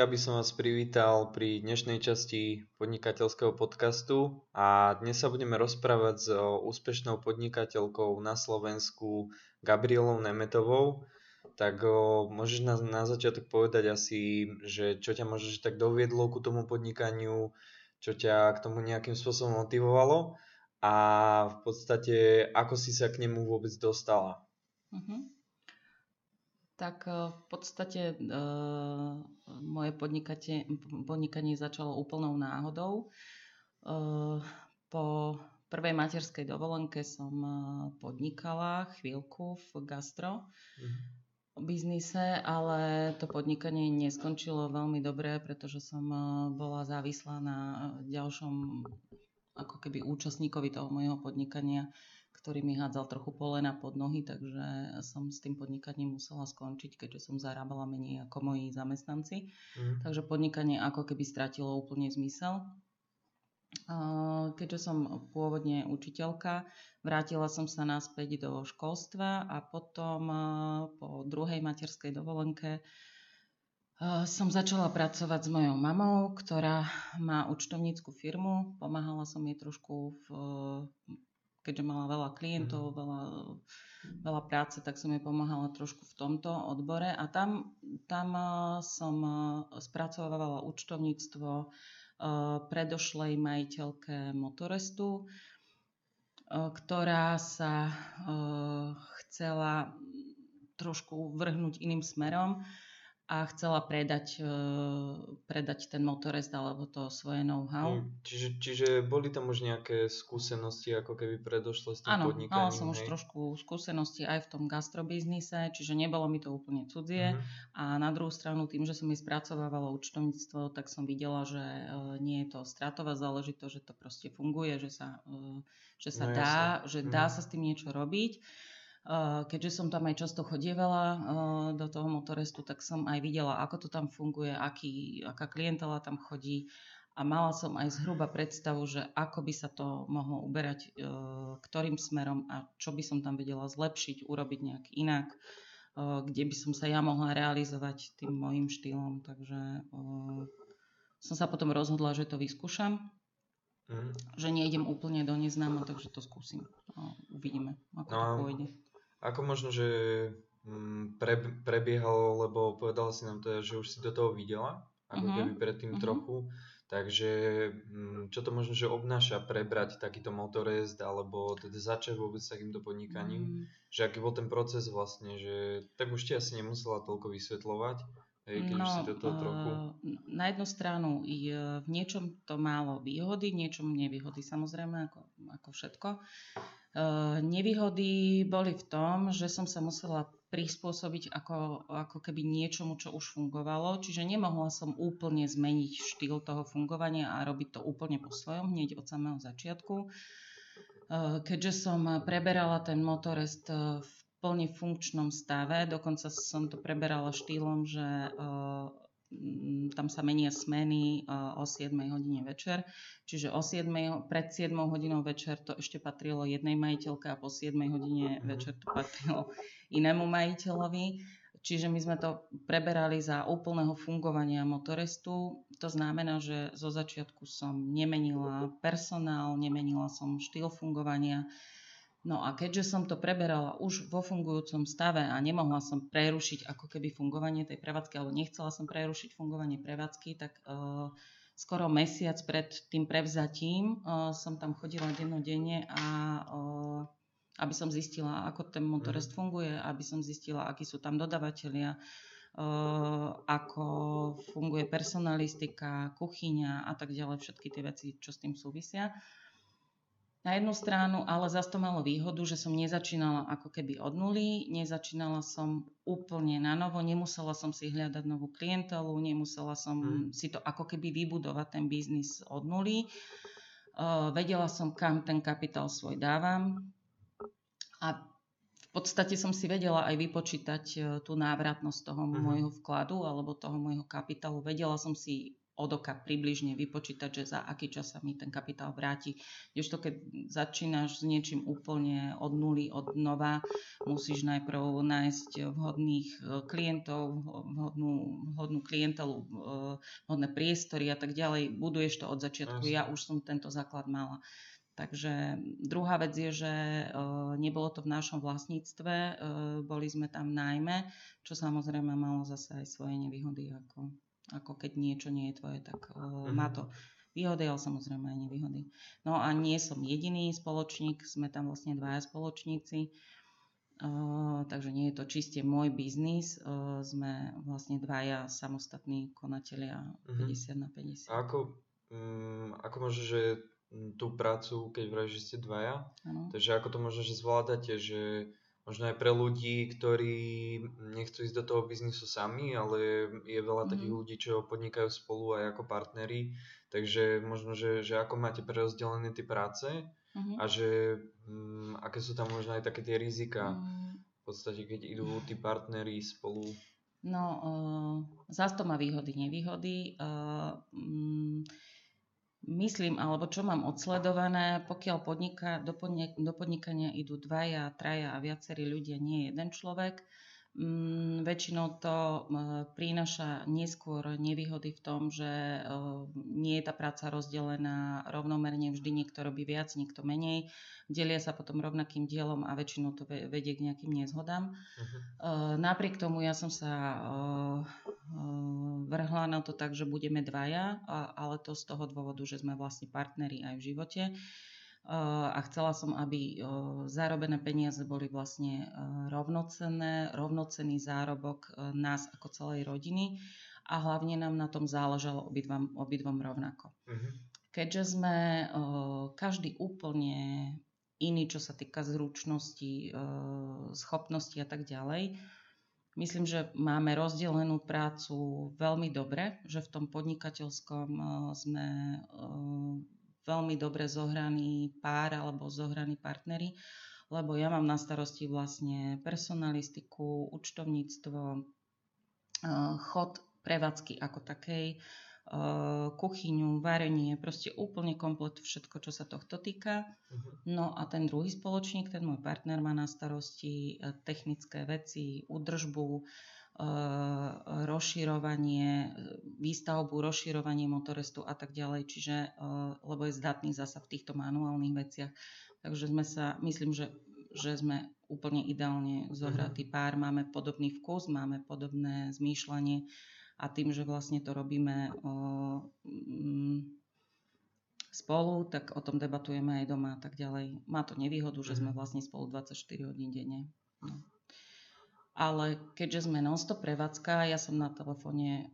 Dovolte, aby som vás privítal pri dnešnej časti podnikateľského podcastu a dnes sa budeme rozprávať s úspešnou podnikateľkou na Slovensku Gabrielou Nemetovou. Tak o, môžeš na, na začiatok povedať asi, že čo ťa možno tak doviedlo ku tomu podnikaniu, čo ťa k tomu nejakým spôsobom motivovalo a v podstate ako si sa k nemu vôbec dostala. Uh-huh. Tak e, v podstate uh, moje podnikanie začalo úplnou náhodou. Uh, po prvej materskej dovolenke som podnikala chvíľku v gastro mm. biznise, ale to podnikanie neskončilo veľmi dobre, pretože som bola závislá na ďalšom ako keby účastníkovi toho môjho podnikania ktorý mi hádzal trochu polena pod nohy, takže som s tým podnikaním musela skončiť, keďže som zarábala menej ako moji zamestnanci. Mm. Takže podnikanie ako keby stratilo úplne zmysel. Keďže som pôvodne učiteľka, vrátila som sa naspäť do školstva a potom po druhej materskej dovolenke som začala pracovať s mojou mamou, ktorá má účtovnícku firmu. Pomáhala som jej trošku v keďže mala veľa klientov, mhm. veľa, veľa práce, tak som jej pomáhala trošku v tomto odbore a tam, tam eh, som eh, spracovávala účtovníctvo eh, predošlej majiteľke Motorestu, ktorá sa chcela trošku vrhnúť iným smerom a chcela predať, e, predať ten motorest alebo to svoje know-how. Mm, čiže, čiže boli tam už nejaké skúsenosti ako keby predošlo s tým Áno, podnikaním? mala som hej? už trošku skúsenosti aj v tom gastrobiznise, čiže nebolo mi to úplne cudzie mm-hmm. a na druhú stranu tým, že som mi spracovávala účtovníctvo, tak som videla, že e, nie je to stratová záležitosť, že to proste funguje, že sa, e, že sa no, dá, jasne. že mm-hmm. dá sa s tým niečo robiť. Keďže som tam aj často chodievala do toho motorestu, tak som aj videla, ako to tam funguje, aký, aká klientela tam chodí a mala som aj zhruba predstavu, že ako by sa to mohlo uberať, ktorým smerom a čo by som tam vedela zlepšiť, urobiť nejak inak, kde by som sa ja mohla realizovať tým môjim štýlom. Takže som sa potom rozhodla, že to vyskúšam. Mm. Že nejdem úplne do neznáma, takže to skúsim. Uvidíme, ako no, to pôjde. Ako možno, že mm, pre, prebiehalo, lebo povedala si nám teda, že už si do toho videla, ako uh-huh. keby predtým uh-huh. trochu, takže mm, čo to možno, že obnáša prebrať takýto motorest, alebo teda začať vôbec s takýmto podnikaním, uh-huh. že aký bol ten proces vlastne, že tak už ti asi nemusela toľko vysvetľovať, Hej, keď no, už si do toho trochu... Na jednu stranu i v niečom to málo výhody, niečom nevýhody samozrejme, ako, ako všetko. Nevýhody boli v tom, že som sa musela prispôsobiť ako, ako keby niečomu, čo už fungovalo. Čiže nemohla som úplne zmeniť štýl toho fungovania a robiť to úplne po svojom hneď od samého začiatku. Keďže som preberala ten motorest v plne funkčnom stave, dokonca som to preberala štýlom, že tam sa menia smeny o 7 hodine večer, čiže o 7, pred 7 hodinou večer to ešte patrilo jednej majiteľke a po 7 hodine mhm. večer to patrilo inému majiteľovi. Čiže my sme to preberali za úplného fungovania motorestu. To znamená, že zo začiatku som nemenila personál, nemenila som štýl fungovania, No a keďže som to preberala už vo fungujúcom stave a nemohla som prerušiť ako keby fungovanie tej prevádzky, alebo nechcela som prerušiť fungovanie prevádzky, tak uh, skoro mesiac pred tým prevzatím uh, som tam chodila dennodenne a uh, aby som zistila, ako ten motorest mhm. funguje, aby som zistila, akí sú tam dodavatelia, uh, ako funguje personalistika, kuchyňa a tak ďalej, všetky tie veci, čo s tým súvisia na jednu stranu, ale zase to malo výhodu, že som nezačínala ako keby od nuly, nezačínala som úplne na novo, nemusela som si hľadať novú klientelu, nemusela som hmm. si to ako keby vybudovať ten biznis od nuly. Uh, vedela som, kam ten kapitál svoj dávam a v podstate som si vedela aj vypočítať uh, tú návratnosť toho hmm. môjho vkladu alebo toho môjho kapitálu. Vedela som si od oka približne vypočítať, že za aký čas sa mi ten kapitál vráti. to keď začínaš s niečím úplne od nuly, od nova, musíš najprv nájsť vhodných e, klientov, vhodnú, vhodnú klientelu, e, vhodné priestory a tak ďalej. Buduješ to od začiatku. Ja už som tento základ mala. Takže druhá vec je, že nebolo to v našom vlastníctve, boli sme tam najmä, čo samozrejme malo zase aj svoje nevýhody, ako, ako keď niečo nie je tvoje, tak mm-hmm. má to výhody, ale samozrejme aj nevýhody. No a nie som jediný spoločník, sme tam vlastne dvaja spoločníci, uh, takže nie je to čiste môj biznis, uh, sme vlastne dvaja samostatní konatelia mm-hmm. 50 na 50. A ako, um, ako môže, že tú prácu, keď vraj, že ste dvaja. Ano. Takže ako to možno, že zvládate, že možno aj pre ľudí, ktorí nechcú ísť do toho biznisu sami, ale je veľa mm-hmm. takých ľudí, čo podnikajú spolu aj ako partneri, takže možno, že, že ako máte prerozdelené tie práce mm-hmm. a že m, mm, aké sú tam možno aj také tie rizika mm. v podstate, keď idú tí partneri spolu. No, uh, zás to má výhody, nevýhody. Uh, um, myslím, alebo čo mám odsledované, pokiaľ podniká, do, do podnikania idú dvaja, traja a viacerí ľudia, nie jeden človek, väčšinou to prináša neskôr nevýhody v tom, že nie je tá práca rozdelená rovnomerne, vždy niekto robí viac, niekto menej, delia sa potom rovnakým dielom a väčšinou to vedie k nejakým nezhodám. Uh-huh. Uh, napriek tomu ja som sa vrhla na to tak, že budeme dvaja, ale to z toho dôvodu, že sme vlastne partneri aj v živote a chcela som, aby zarobené peniaze boli vlastne rovnocenné, rovnocenný zárobok nás ako celej rodiny a hlavne nám na tom záležalo obidvom, obidvom rovnako. Uh-huh. Keďže sme každý úplne iný, čo sa týka zručnosti, schopnosti a tak ďalej, Myslím, že máme rozdelenú prácu veľmi dobre, že v tom podnikateľskom sme veľmi dobre zohraný pár alebo zohraní partnery, lebo ja mám na starosti vlastne personalistiku, účtovníctvo, eh, chod prevádzky ako takej, eh, kuchyňu, varenie, proste úplne komplet všetko, čo sa tohto týka. Uh-huh. No a ten druhý spoločník, ten môj partner má na starosti eh, technické veci, údržbu, rozširovanie, výstavbu, rozširovanie motorestu a tak ďalej, čiže, eh, lebo je zdatný zasa v týchto manuálnych veciach. Takže sme sa, myslím, že, že sme úplne ideálne zohratý mhm. pár, máme podobný vkus, máme podobné zmýšľanie a tým, že vlastne to robíme mm, spolu, tak o tom debatujeme aj doma a tak ďalej. Má to nevýhodu, že sme mhm. vlastne spolu 24 hodín denne. No ale keďže sme non-stop prevádzka, ja som na telefóne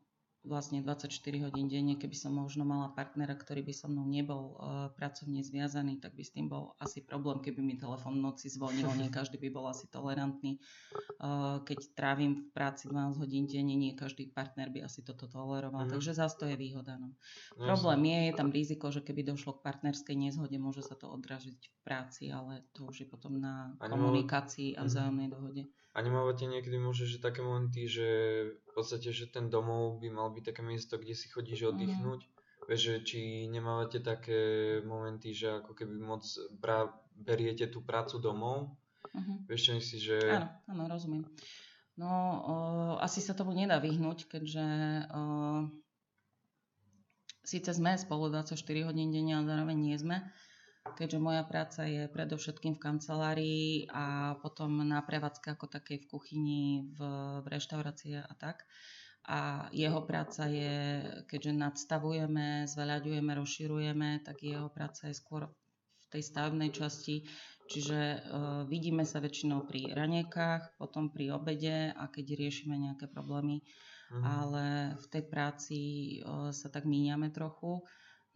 vlastne 24 hodín denne, keby som možno mala partnera, ktorý by so mnou nebol uh, pracovne zviazaný, tak by s tým bol asi problém, keby mi telefón v noci zvonil, nie každý by bol asi tolerantný. Uh, keď trávim v práci 12 hodín denne, nie každý partner by asi toto toleroval, mm. takže zase to je výhoda. No. No, problém je, je tam riziko, že keby došlo k partnerskej nezhode, môže sa to odražiť v práci, ale to už je potom na komunikácii a mhm. vzájomnej dohode. A nemávate niekedy možno, že také momenty, že v podstate, že ten domov by mal byť také miesto, kde si chodíš mhm. oddychnúť? Mm. Vieš, že či nemávate také momenty, že ako keby moc bra- beriete tú prácu domov? Uh-huh. Vieš, čo myslíš, že... Áno, áno, rozumiem. No, o, asi sa tomu nedá vyhnúť, keďže o, síce sme spolu 24 hodín denne, ale zároveň nie sme keďže moja práca je predovšetkým v kancelárii a potom na prevádzke ako takej v kuchyni, v, v reštaurácii a tak. A jeho práca je, keďže nadstavujeme, zveľaďujeme, rozširujeme, tak jeho práca je skôr v tej stavebnej časti, čiže uh, vidíme sa väčšinou pri raniekách, potom pri obede a keď riešime nejaké problémy, mm. ale v tej práci uh, sa tak míňame trochu.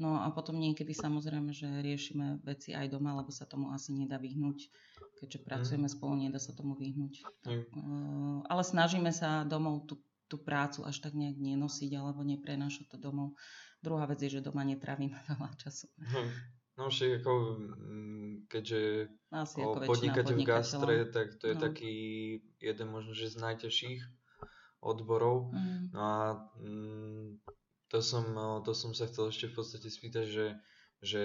No a potom niekedy samozrejme, že riešime veci aj doma, lebo sa tomu asi nedá vyhnúť. Keďže pracujeme mm. spolu, nedá sa tomu vyhnúť. Tak, uh, ale snažíme sa domov tú, tú prácu až tak nejak nenosiť alebo neprenášať to domov. Druhá vec je, že doma netravíme veľa času. Hm. No však ako, mm, keďže Asi ako podnikať v gastre, tak to je no. taký jeden možno, že z najťažších odborov. Mm. No a mm, To som, to som sa chcel ešte v podstate spýtať, že, že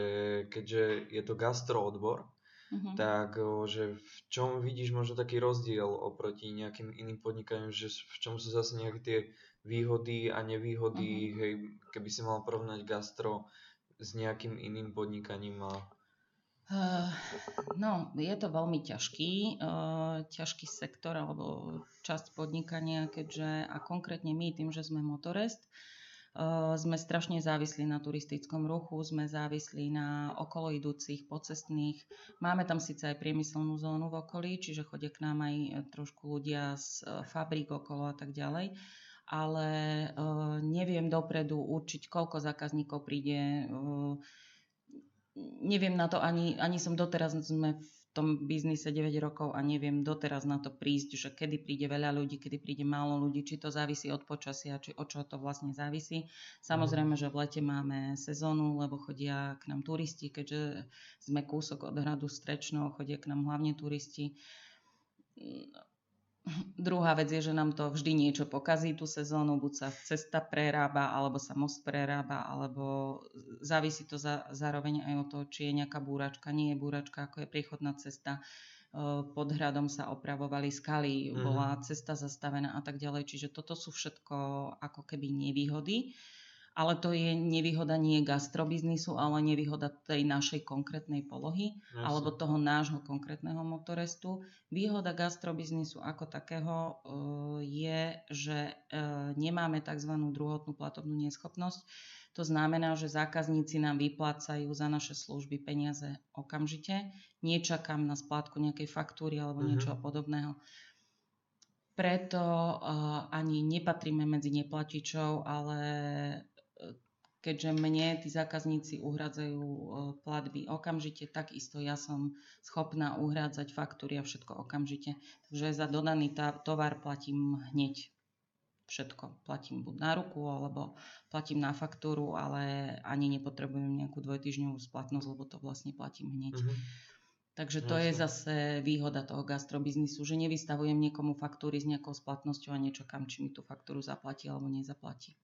keďže je to gastro odbor, uh-huh. tak že v čom vidíš možno taký rozdiel oproti nejakým iným podnikaniam, že v čom sú zase nejaké tie výhody a nevýhody, uh-huh. hej, keby si mal porovnať gastro s nejakým iným podnikaním a Uh, no, je to veľmi ťažký, uh, ťažký sektor alebo časť podnikania, keďže a konkrétne my tým, že sme motorest, uh, sme strašne závislí na turistickom ruchu, sme závislí na okolo idúcich, pocestných. Máme tam síce aj priemyselnú zónu v okolí, čiže chodia k nám aj trošku ľudia z fabrík okolo a tak ďalej ale neviem dopredu určiť, koľko zákazníkov príde. Neviem na to ani, ani som doteraz sme v tom biznise 9 rokov a neviem doteraz na to prísť, že kedy príde veľa ľudí, kedy príde málo ľudí, či to závisí od počasia, či od čo to vlastne závisí. Samozrejme, že v lete máme sezónu, lebo chodia k nám turisti, keďže sme kúsok od hradu Strečnou, chodia k nám hlavne turisti Druhá vec je, že nám to vždy niečo pokazí tú sezónu, buď sa cesta prerába, alebo sa most prerába, alebo závisí to za, zároveň aj o to, či je nejaká búračka, nie je búračka, ako je priechodná cesta. Pod hradom sa opravovali skaly, bola cesta zastavená a tak ďalej. Čiže toto sú všetko ako keby nevýhody ale to je nevýhoda nie gastrobiznisu, ale nevýhoda tej našej konkrétnej polohy Jasne. alebo toho nášho konkrétneho motorestu. Výhoda gastrobiznisu ako takého uh, je, že uh, nemáme tzv. druhotnú platobnú neschopnosť. To znamená, že zákazníci nám vyplácajú za naše služby peniaze okamžite. Nečakám na splátku nejakej faktúry alebo uh-huh. niečo podobného. Preto uh, ani nepatríme medzi neplatičov, ale keďže mne tí zákazníci uhradzajú e, platby okamžite, takisto ja som schopná uhrádzať faktúry a všetko okamžite. Takže za dodaný tovar platím hneď všetko. Platím buď na ruku, alebo platím na faktúru, ale ani nepotrebujem nejakú dvojtyžňovú splatnosť, lebo to vlastne platím hneď. Mm-hmm. Takže to Jasne. je zase výhoda toho gastrobiznisu, že nevystavujem niekomu faktúry s nejakou splatnosťou a nečakám, či mi tú faktúru zaplatí alebo nezaplatí.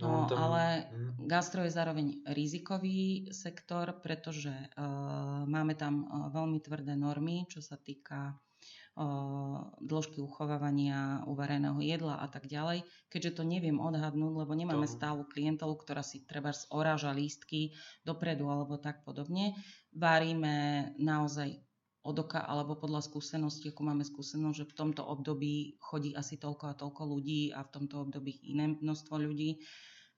No, tam... ale mm. gastro je zároveň rizikový sektor, pretože uh, máme tam uh, veľmi tvrdé normy, čo sa týka uh, dĺžky uchovávania uvareného jedla a tak ďalej. Keďže to neviem odhadnúť, lebo nemáme to... stálu klientelu, ktorá si treba oráža lístky dopredu alebo tak podobne, varíme naozaj od oka alebo podľa skúsenosti, ako máme skúsenosť, že v tomto období chodí asi toľko a toľko ľudí a v tomto období iné množstvo ľudí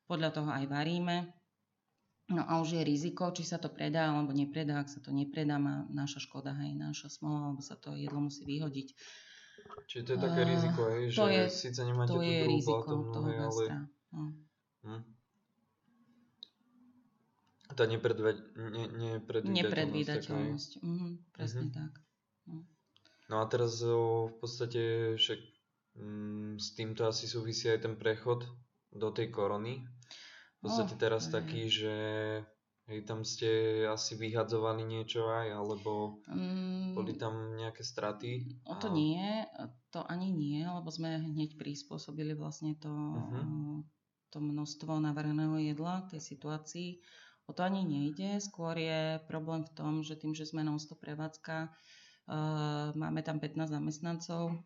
podľa toho aj varíme. No a už je riziko, či sa to predá alebo nepredá. Ak sa to nepredá, má naša škoda, hej, naša smola, alebo sa to jedlo musí vyhodiť. Čiže to je také uh, riziko, hej, že je, síce nemáte to je riziko platom, toho hej, ale... No. Hm. Tá nepredve... ne, nepredvídateľnosť. Nepredvídateľnosť, mhm, presne uh-huh. tak. No. no a teraz o, v podstate však mm, s týmto asi súvisí aj ten prechod do tej korony. V podstate oh, teraz aj. taký, že hej, tam ste asi vyhadzovali niečo aj, alebo um, boli tam nejaké straty? O to a... nie, to ani nie, lebo sme hneď prispôsobili vlastne to, uh-huh. to množstvo navereného jedla tej situácii. O to ani nejde, skôr je problém v tom, že tým, že sme non prevádzka, uh, máme tam 15 zamestnancov,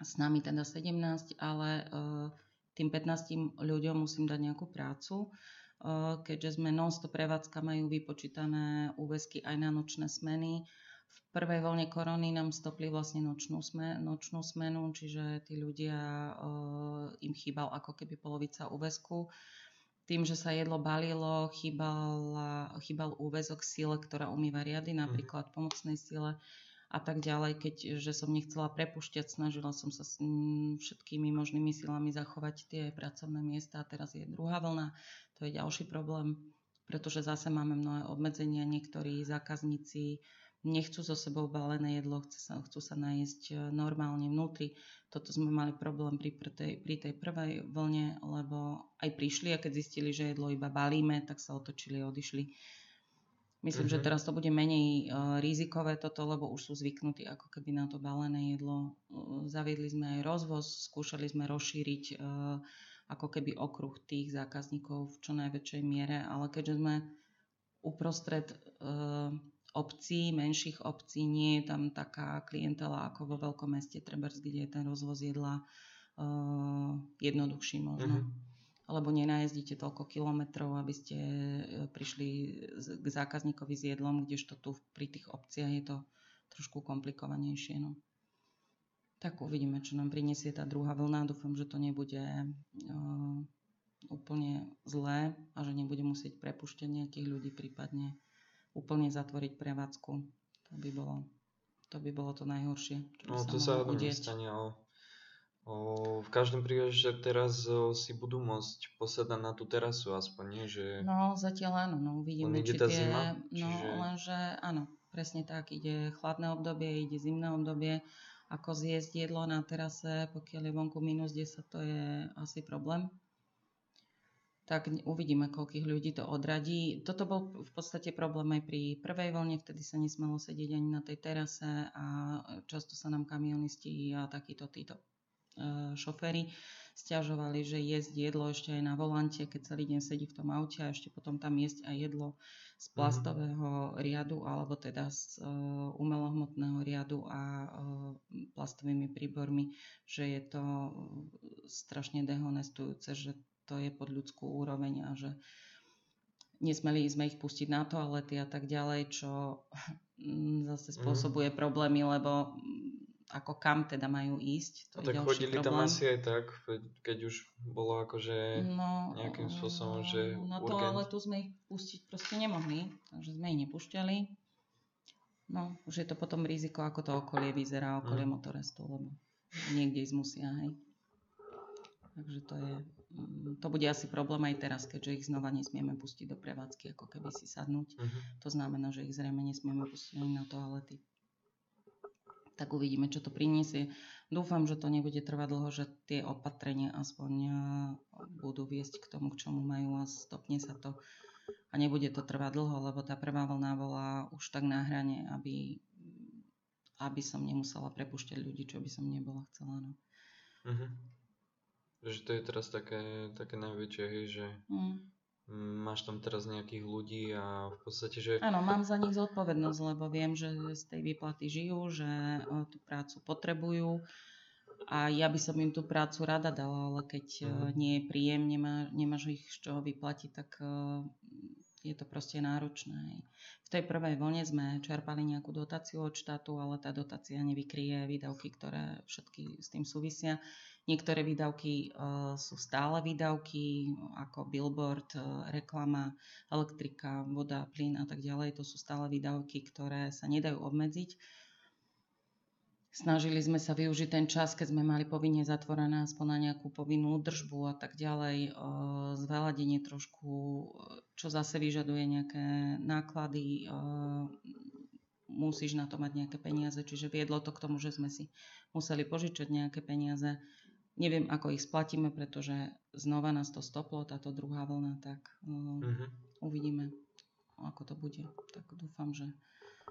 s nami teda 17, ale uh, tým 15 ľuďom musím dať nejakú prácu, eh, keďže sme non-stop prevádzka, majú vypočítané úväzky aj na nočné smeny. V prvej vlne korony nám stopli vlastne nočnú, sme, nočnú smenu, čiže tí ľudia, im chýbal ako keby polovica úväzku. Tým, že sa jedlo balilo, chýbal, chýbal úväzok sile, ktorá umýva riady, mhm. napríklad pomocnej sile a tak ďalej, keď že som nechcela prepušťať, snažila som sa s všetkými možnými silami zachovať tie pracovné miesta a teraz je druhá vlna, to je ďalší problém, pretože zase máme mnohé obmedzenia, niektorí zákazníci nechcú so sebou balené jedlo, chcú sa, chcú sa najesť e, normálne vnútri. Toto sme mali problém pri, tej, pri tej prvej vlne, lebo aj prišli a keď zistili, že jedlo iba balíme, tak sa otočili a odišli. Myslím, uh-huh. že mhm. teraz to bude menej uh, rizikové toto, lebo už sú zvyknutí ako keby na to balené jedlo. Uh, zaviedli sme aj rozvoz, skúšali sme rozšíriť uh, ako keby okruh tých zákazníkov v čo najväčšej miere, ale keďže sme uprostred e, obcí, menších obcí, nie je tam taká klientela ako vo veľkom meste, treba kde je ten rozvoz jedla e, jednoduchší možno. Mm-hmm. Alebo nenajezdíte toľko kilometrov, aby ste e, prišli k zákazníkovi s jedlom, kdežto tu pri tých obciach je to trošku komplikovanejšie. No tak uvidíme, čo nám prinesie tá druhá vlna. Dúfam, že to nebude uh, úplne zlé a že nebude musieť prepušťať nejakých ľudí, prípadne úplne zatvoriť prevádzku. To by bolo to, by bolo to najhoršie. Čo no, to sa nestane, ale o, v každom prípade, že teraz o, si budú môcť posadať na tú terasu aspoň, nie? Že... No, zatiaľ áno, no uvidíme, či tie... Zima, no, čiže... lenže áno, presne tak, ide chladné obdobie, ide zimné obdobie ako zjesť jedlo na terase, pokiaľ je vonku minus 10, to je asi problém. Tak uvidíme, koľkých ľudí to odradí. Toto bol v podstate problém aj pri prvej vlne, vtedy sa nesmelo sedieť ani na tej terase a často sa nám kamionisti a takíto títo e, šoféry stiažovali, že jesť jedlo ešte aj na volante, keď celý deň sedí v tom aute a ešte potom tam jesť aj jedlo z mhm. plastového riadu alebo teda z uh, umelohmotného riadu a uh, plastovými príbormi, že je to strašne dehonestujúce, že to je pod ľudskú úroveň a že nesmeli sme ich pustiť na toalety a tak ďalej, čo zase mhm. spôsobuje problémy, lebo ako kam teda majú ísť. To no, tak chodili problém. tam asi aj tak, keď už bolo akože no, nejakým spôsobom, že No to ale tu sme ich pustiť proste nemohli, takže sme ich nepúšťali. No, už je to potom riziko, ako to okolie vyzerá, okolie mm. motorestu, lebo niekde ísť musia, hej. Takže to je, mm, to bude asi problém aj teraz, keďže ich znova nesmieme pustiť do prevádzky, ako keby si sadnúť. Mm-hmm. To znamená, že ich zrejme nesmieme pustiť ani na toalety tak uvidíme, čo to priniesie. Dúfam, že to nebude trvať dlho, že tie opatrenia aspoň e, budú viesť k tomu, k čomu majú a stopne sa to. A nebude to trvať dlho, lebo tá prvá vlna bola už tak na hrane, aby, aby som nemusela prepušťať ľudí, čo by som nebola chcela. No. Uh-huh. Že to je teraz také, také najväčšie, hej, že... Mm máš tam teraz nejakých ľudí a v podstate, že... Áno, mám za nich zodpovednosť, lebo viem, že z tej výplaty žijú, že tú prácu potrebujú a ja by som im tú prácu rada dala, ale keď uh-huh. nie je príjem, nemá, nemáš ich z čoho vyplatiť, tak je to proste náročné. V tej prvej vlne sme čerpali nejakú dotáciu od štátu, ale tá dotácia nevykrie výdavky, ktoré všetky s tým súvisia. Niektoré výdavky uh, sú stále výdavky, ako billboard, uh, reklama, elektrika, voda, plyn a tak ďalej. To sú stále výdavky, ktoré sa nedajú obmedziť. Snažili sme sa využiť ten čas, keď sme mali povinne zatvorené aspoň na nejakú povinnú údržbu a tak ďalej, uh, zveladenie trošku, čo zase vyžaduje nejaké náklady, musíš na to mať nejaké peniaze, čiže viedlo to k tomu, že sme si museli požičať nejaké peniaze Neviem, ako ich splatíme, pretože znova nás to stoplo, táto druhá vlna, tak uh, uh-huh. uvidíme, ako to bude. Tak dúfam, že,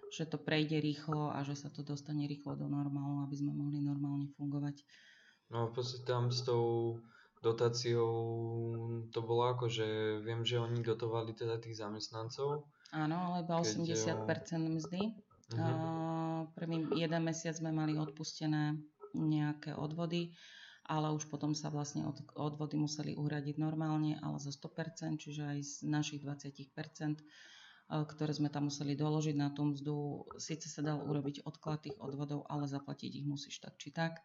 že to prejde rýchlo a že sa to dostane rýchlo do normálu, aby sme mohli normálne fungovať. No v podstate tam s tou dotáciou to bolo ako, že viem, že oni dotovali teda tých zamestnancov. Áno, ale iba 80% mzdy. Uh-huh. A prvý jeden mesiac sme mali odpustené nejaké odvody ale už potom sa vlastne od, odvody museli uhradiť normálne, ale zo 100%, čiže aj z našich 20%, eh, ktoré sme tam museli doložiť na tú mzdu. Sice sa dal urobiť odklad tých odvodov, ale zaplatiť ich musíš tak či tak.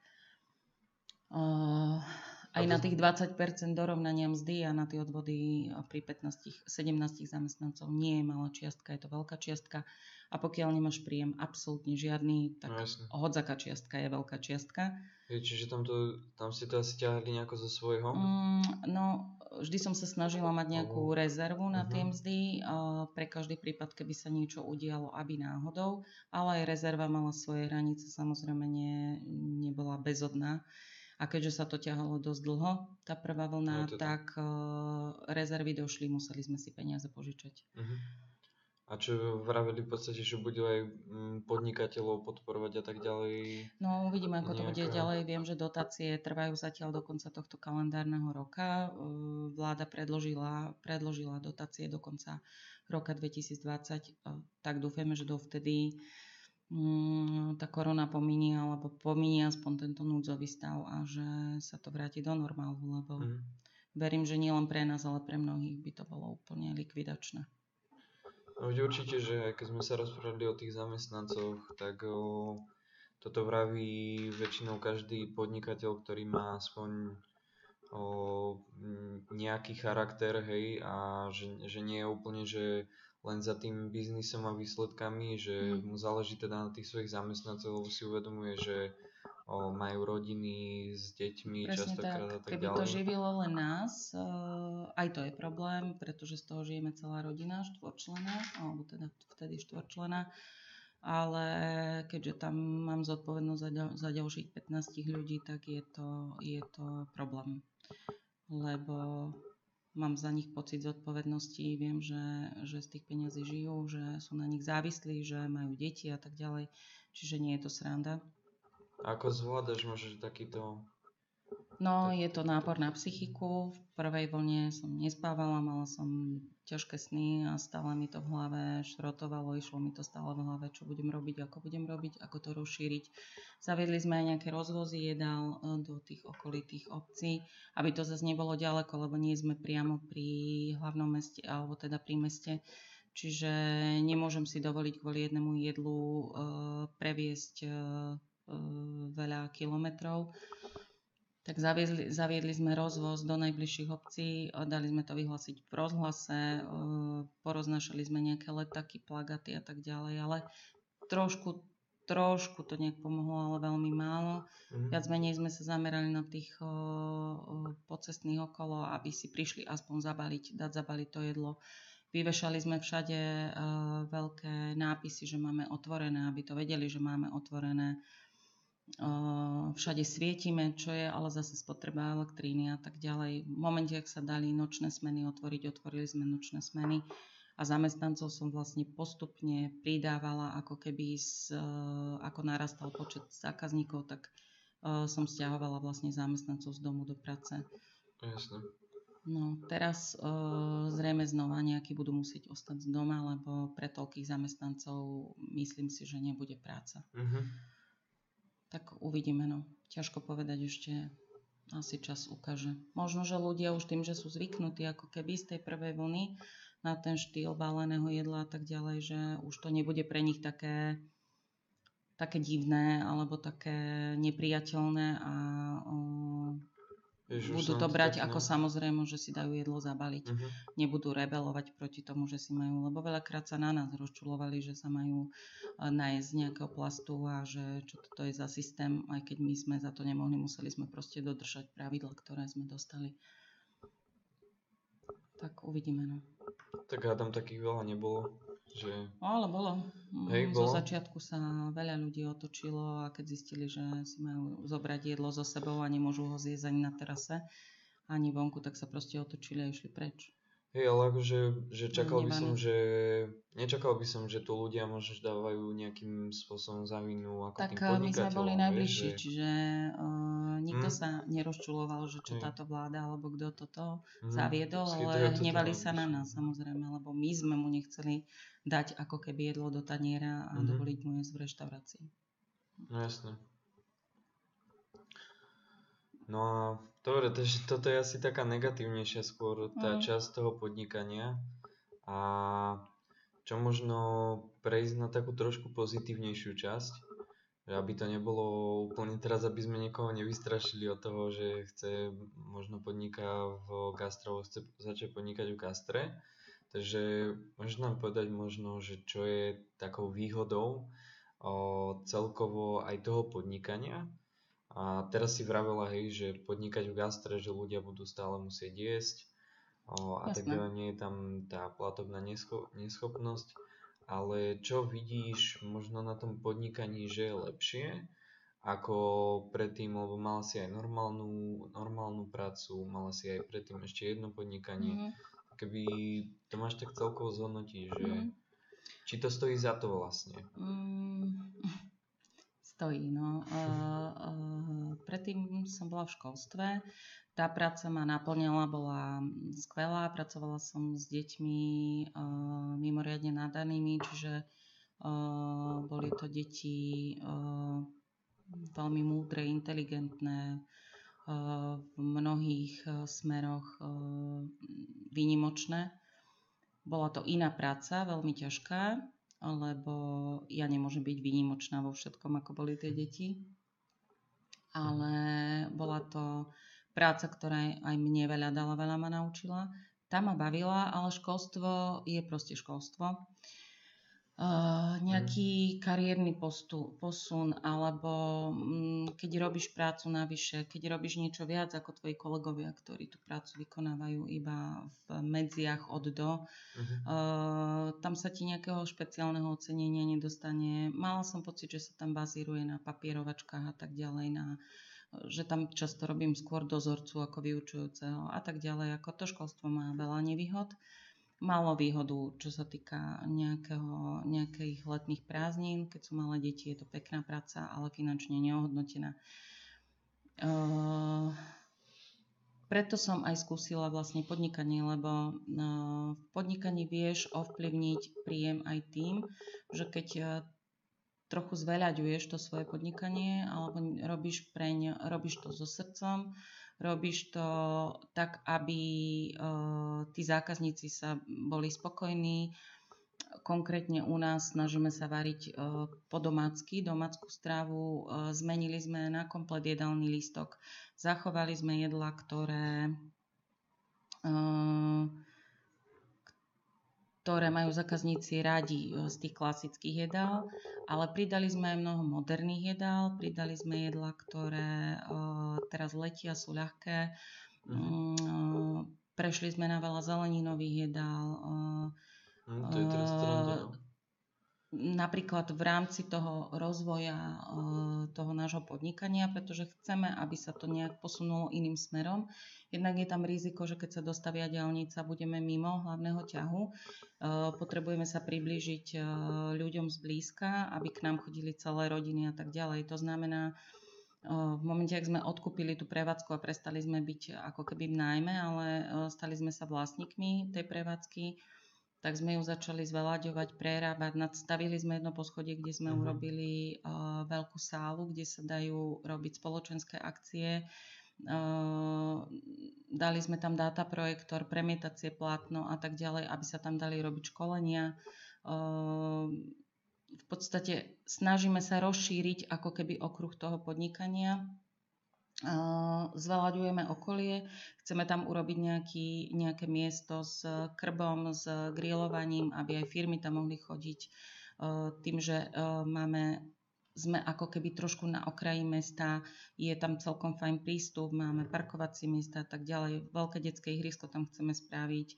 Aj na tých 20% dorovnania mzdy a na tie odvody pri 15, 17 zamestnancov nie je malá čiastka, je to veľká čiastka. A pokiaľ nemáš príjem absolútne žiadny, tak no, hodzaká čiastka je veľká čiastka. Je, čiže tam, to, tam ste to asi ťahali nejako zo svojho? Mm, no, vždy som sa snažila mať nejakú rezervu na uh-huh. tie mzdy, uh, pre každý prípad, keby sa niečo udialo, aby náhodou, ale aj rezerva mala svoje hranice, samozrejme nie, nebola bezodná. A keďže sa to ťahalo dosť dlho, tá prvá vlna, no, tak uh, rezervy došli, museli sme si peniaze požičať. Uh-huh. A čo vraveli v podstate, že budú aj mm, podnikateľov podporovať a tak ďalej? No uvidíme, ako to bude ďalej. Viem, že dotácie trvajú zatiaľ do konca tohto kalendárneho roka. Vláda predložila, predložila dotácie do konca roka 2020. Tak dúfame, že dovtedy tá korona pominie, alebo pominie aspoň tento núdzový stav a že sa to vráti do normálu, lebo mm. verím, že nielen pre nás, ale pre mnohých by to bolo úplne likvidačné. No určite, že keď sme sa rozprávali o tých zamestnancoch, tak o, toto vraví väčšinou každý podnikateľ, ktorý má aspoň o, nejaký charakter, hej, a že, že nie je úplne, že len za tým biznisom a výsledkami, že mm. mu záleží teda na tých svojich zamestnancov, lebo si uvedomuje, že o, majú rodiny s deťmi Presne častokrát tak. a tak Keby ďalej. to živilo len nás, uh, aj to je problém, pretože z toho žijeme celá rodina, štvorčlená, alebo teda vtedy štvorčlená, ale keďže tam mám zodpovednosť za, za ďalších 15 ľudí, tak je to, je to problém. Lebo mám za nich pocit zodpovednosti, viem, že, že z tých peniazí žijú, že sú na nich závislí, že majú deti a tak ďalej. Čiže nie je to sranda. Ako zvládaš možno takýto... No, je to nápor na psychiku. V prvej vlne som nespávala, mala som ťažké sny a stále mi to v hlave šrotovalo, išlo mi to stále v hlave, čo budem robiť, ako budem robiť, ako to rozšíriť. Zaviedli sme aj nejaké rozvozy jedál e, do tých okolitých obcí, aby to zase nebolo ďaleko, lebo nie sme priamo pri hlavnom meste, alebo teda pri meste. Čiže nemôžem si dovoliť kvôli jednému jedlu uh, previesť uh, Eh, veľa kilometrov. Tak zaviedli, zaviedli sme rozvoz do najbližších obcí, dali sme to vyhlásiť v rozhlase, eh, poroznašali sme nejaké letaky, plagaty a tak ďalej, ale trošku, trošku to nejak pomohlo, ale veľmi málo. Mm. Viac menej sme sa zamerali na tých o, o, pocestných okolo, aby si prišli aspoň zabaliť, dať zabaliť to jedlo. Vyvešali sme všade uh, veľké nápisy, že máme otvorené, aby to vedeli, že máme otvorené všade svietime, čo je ale zase spotreba elektríny a tak ďalej. V momente, ak sa dali nočné smeny otvoriť, otvorili sme nočné smeny a zamestnancov som vlastne postupne pridávala, ako keby z, e, ako narastal počet zákazníkov, tak som stiahovala vlastne zamestnancov z domu do práce. Jasne. No, teraz uh, zrejme znova nejakí budú musieť ostať z doma, lebo pre toľkých zamestnancov myslím si, že nebude práca. Uh-huh tak uvidíme. No. Ťažko povedať ešte, asi čas ukáže. Možno, že ľudia už tým, že sú zvyknutí ako keby z tej prvej vlny na ten štýl báleného jedla a tak ďalej, že už to nebude pre nich také, také divné alebo také nepriateľné a Ježiš, budú to brať tak, ako samozrejme, že si dajú jedlo zabaliť. Uh-huh. Nebudú rebelovať proti tomu, že si majú, lebo veľakrát sa na nás rozčulovali, že sa majú eh, nájsť z nejakého plastu a že čo toto je za systém, aj keď my sme za to nemohli, museli sme proste dodržať pravidla, ktoré sme dostali. Tak uvidíme, no. Tak tam takých veľa nebolo. Že... Ale bolo. Hej, zo bolo. začiatku sa veľa ľudí otočilo a keď zistili, že si majú zobrať jedlo so sebou a nemôžu ho zjesť ani na terase, ani vonku, tak sa proste otočili a išli preč. Hej, ale akože že čakal by som, že nečakal by som, že tu ľudia možno dávajú nejakým spôsobom za vinu ako tak tým eh, my sme boli najbližší, že... čiže uh, nikto hmm. sa nerozčuloval, že čo táto vláda alebo kto toto hmm. zaviedol, ale hnevali sa na nás samozrejme, lebo my sme mu nechceli dať ako keby jedlo do taniera a hmm. dovoliť mu jesť v reštaurácii. No jasne. No a dobre, takže toto je asi taká negatívnejšia skôr tá mm. časť toho podnikania. A čo možno prejsť na takú trošku pozitívnejšiu časť, že aby to nebolo úplne teraz, aby sme niekoho nevystrašili od toho, že chce možno podniká v gastro, chce začať podnikať v gastre. Takže môžeš nám povedať možno, že čo je takou výhodou o, celkovo aj toho podnikania a teraz si vravela, hej, že podnikať v gastre, že ľudia budú stále musieť jesť o, a tak nie je tam tá platobná nescho- neschopnosť. Ale čo vidíš možno na tom podnikaní, že je lepšie ako predtým, lebo mala si aj normálnu, normálnu prácu, mala si aj predtým ešte jedno podnikanie. Mm-hmm. Keby to máš tak celkovo zhodnotiť, že... Mm-hmm Či to stojí za to vlastne? Mm, stojí, no. Predtým som bola v školstve. Tá práca ma naplňala, bola skvelá. Pracovala som s deťmi mimoriadne nadanými, čiže boli to deti veľmi múdre, inteligentné, v mnohých smeroch výnimočné. Bola to iná práca, veľmi ťažká, lebo ja nemôžem byť výnimočná vo všetkom, ako boli tie deti. Ale bola to práca, ktorá aj mne veľa dala, veľa ma naučila. Tá ma bavila, ale školstvo je proste školstvo nejaký kariérny postu, posun, alebo um, keď robíš prácu navyše, keď robíš niečo viac ako tvoji kolegovia, ktorí tú prácu vykonávajú iba v medziach od do, uh-huh. uh, tam sa ti nejakého špeciálneho ocenenia nedostane. Mala som pocit, že sa tam bazíruje na papierovačkách a tak ďalej, na že tam často robím skôr dozorcu ako vyučujúceho a tak ďalej. Ako to školstvo má veľa nevýhod. Malo výhodu, čo sa týka nejakého, nejakých letných prázdnin. Keď sú malé deti, je to pekná práca, ale finančne neohodnotená. Uh, preto som aj skúsila vlastne podnikanie, lebo uh, v podnikaní vieš ovplyvniť príjem aj tým, že keď uh, trochu zveľaďuješ to svoje podnikanie alebo robíš preň, robíš to so srdcom, Robíš to tak, aby uh, tí zákazníci sa boli spokojní. Konkrétne u nás snažíme sa variť uh, po domácky, domácku strávu. Uh, zmenili sme na komplet jedálny lístok. Zachovali sme jedla, ktoré ktoré majú zákazníci radi e, z tých klasických jedál, ale pridali sme aj mnoho moderných jedál, pridali sme jedlá, ktoré uh, teraz letia, sú ľahké, uh, prešli sme na veľa zeleninových jedál. Mm, to je teraz uh, napríklad v rámci toho rozvoja uh, toho nášho podnikania, pretože chceme, aby sa to nejak posunulo iným smerom. Jednak je tam riziko, že keď sa dostavia diálnica, budeme mimo hlavného ťahu. Uh, potrebujeme sa priblížiť uh, ľuďom zblízka, aby k nám chodili celé rodiny a tak ďalej. To znamená, v momente, ak sme odkúpili tú prevádzku a prestali sme byť ako keby v nájme, ale stali sme sa vlastníkmi tej prevádzky, tak sme ju začali zvelaďovať, prerábať. Nadstavili sme jedno poschodie, kde sme uh-huh. urobili uh, veľkú sálu, kde sa dajú robiť spoločenské akcie. Uh, dali sme tam data projektor, premietacie plátno a tak ďalej, aby sa tam dali robiť školenia. Uh, v podstate snažíme sa rozšíriť ako keby okruh toho podnikania zveľaďujeme okolie, chceme tam urobiť nejaký, nejaké miesto s krbom, s grillovaním, aby aj firmy tam mohli chodiť tým, že máme sme ako keby trošku na okraji mesta, je tam celkom fajn prístup, máme parkovacie miesta a tak ďalej. Veľké detské ihrisko tam chceme spraviť.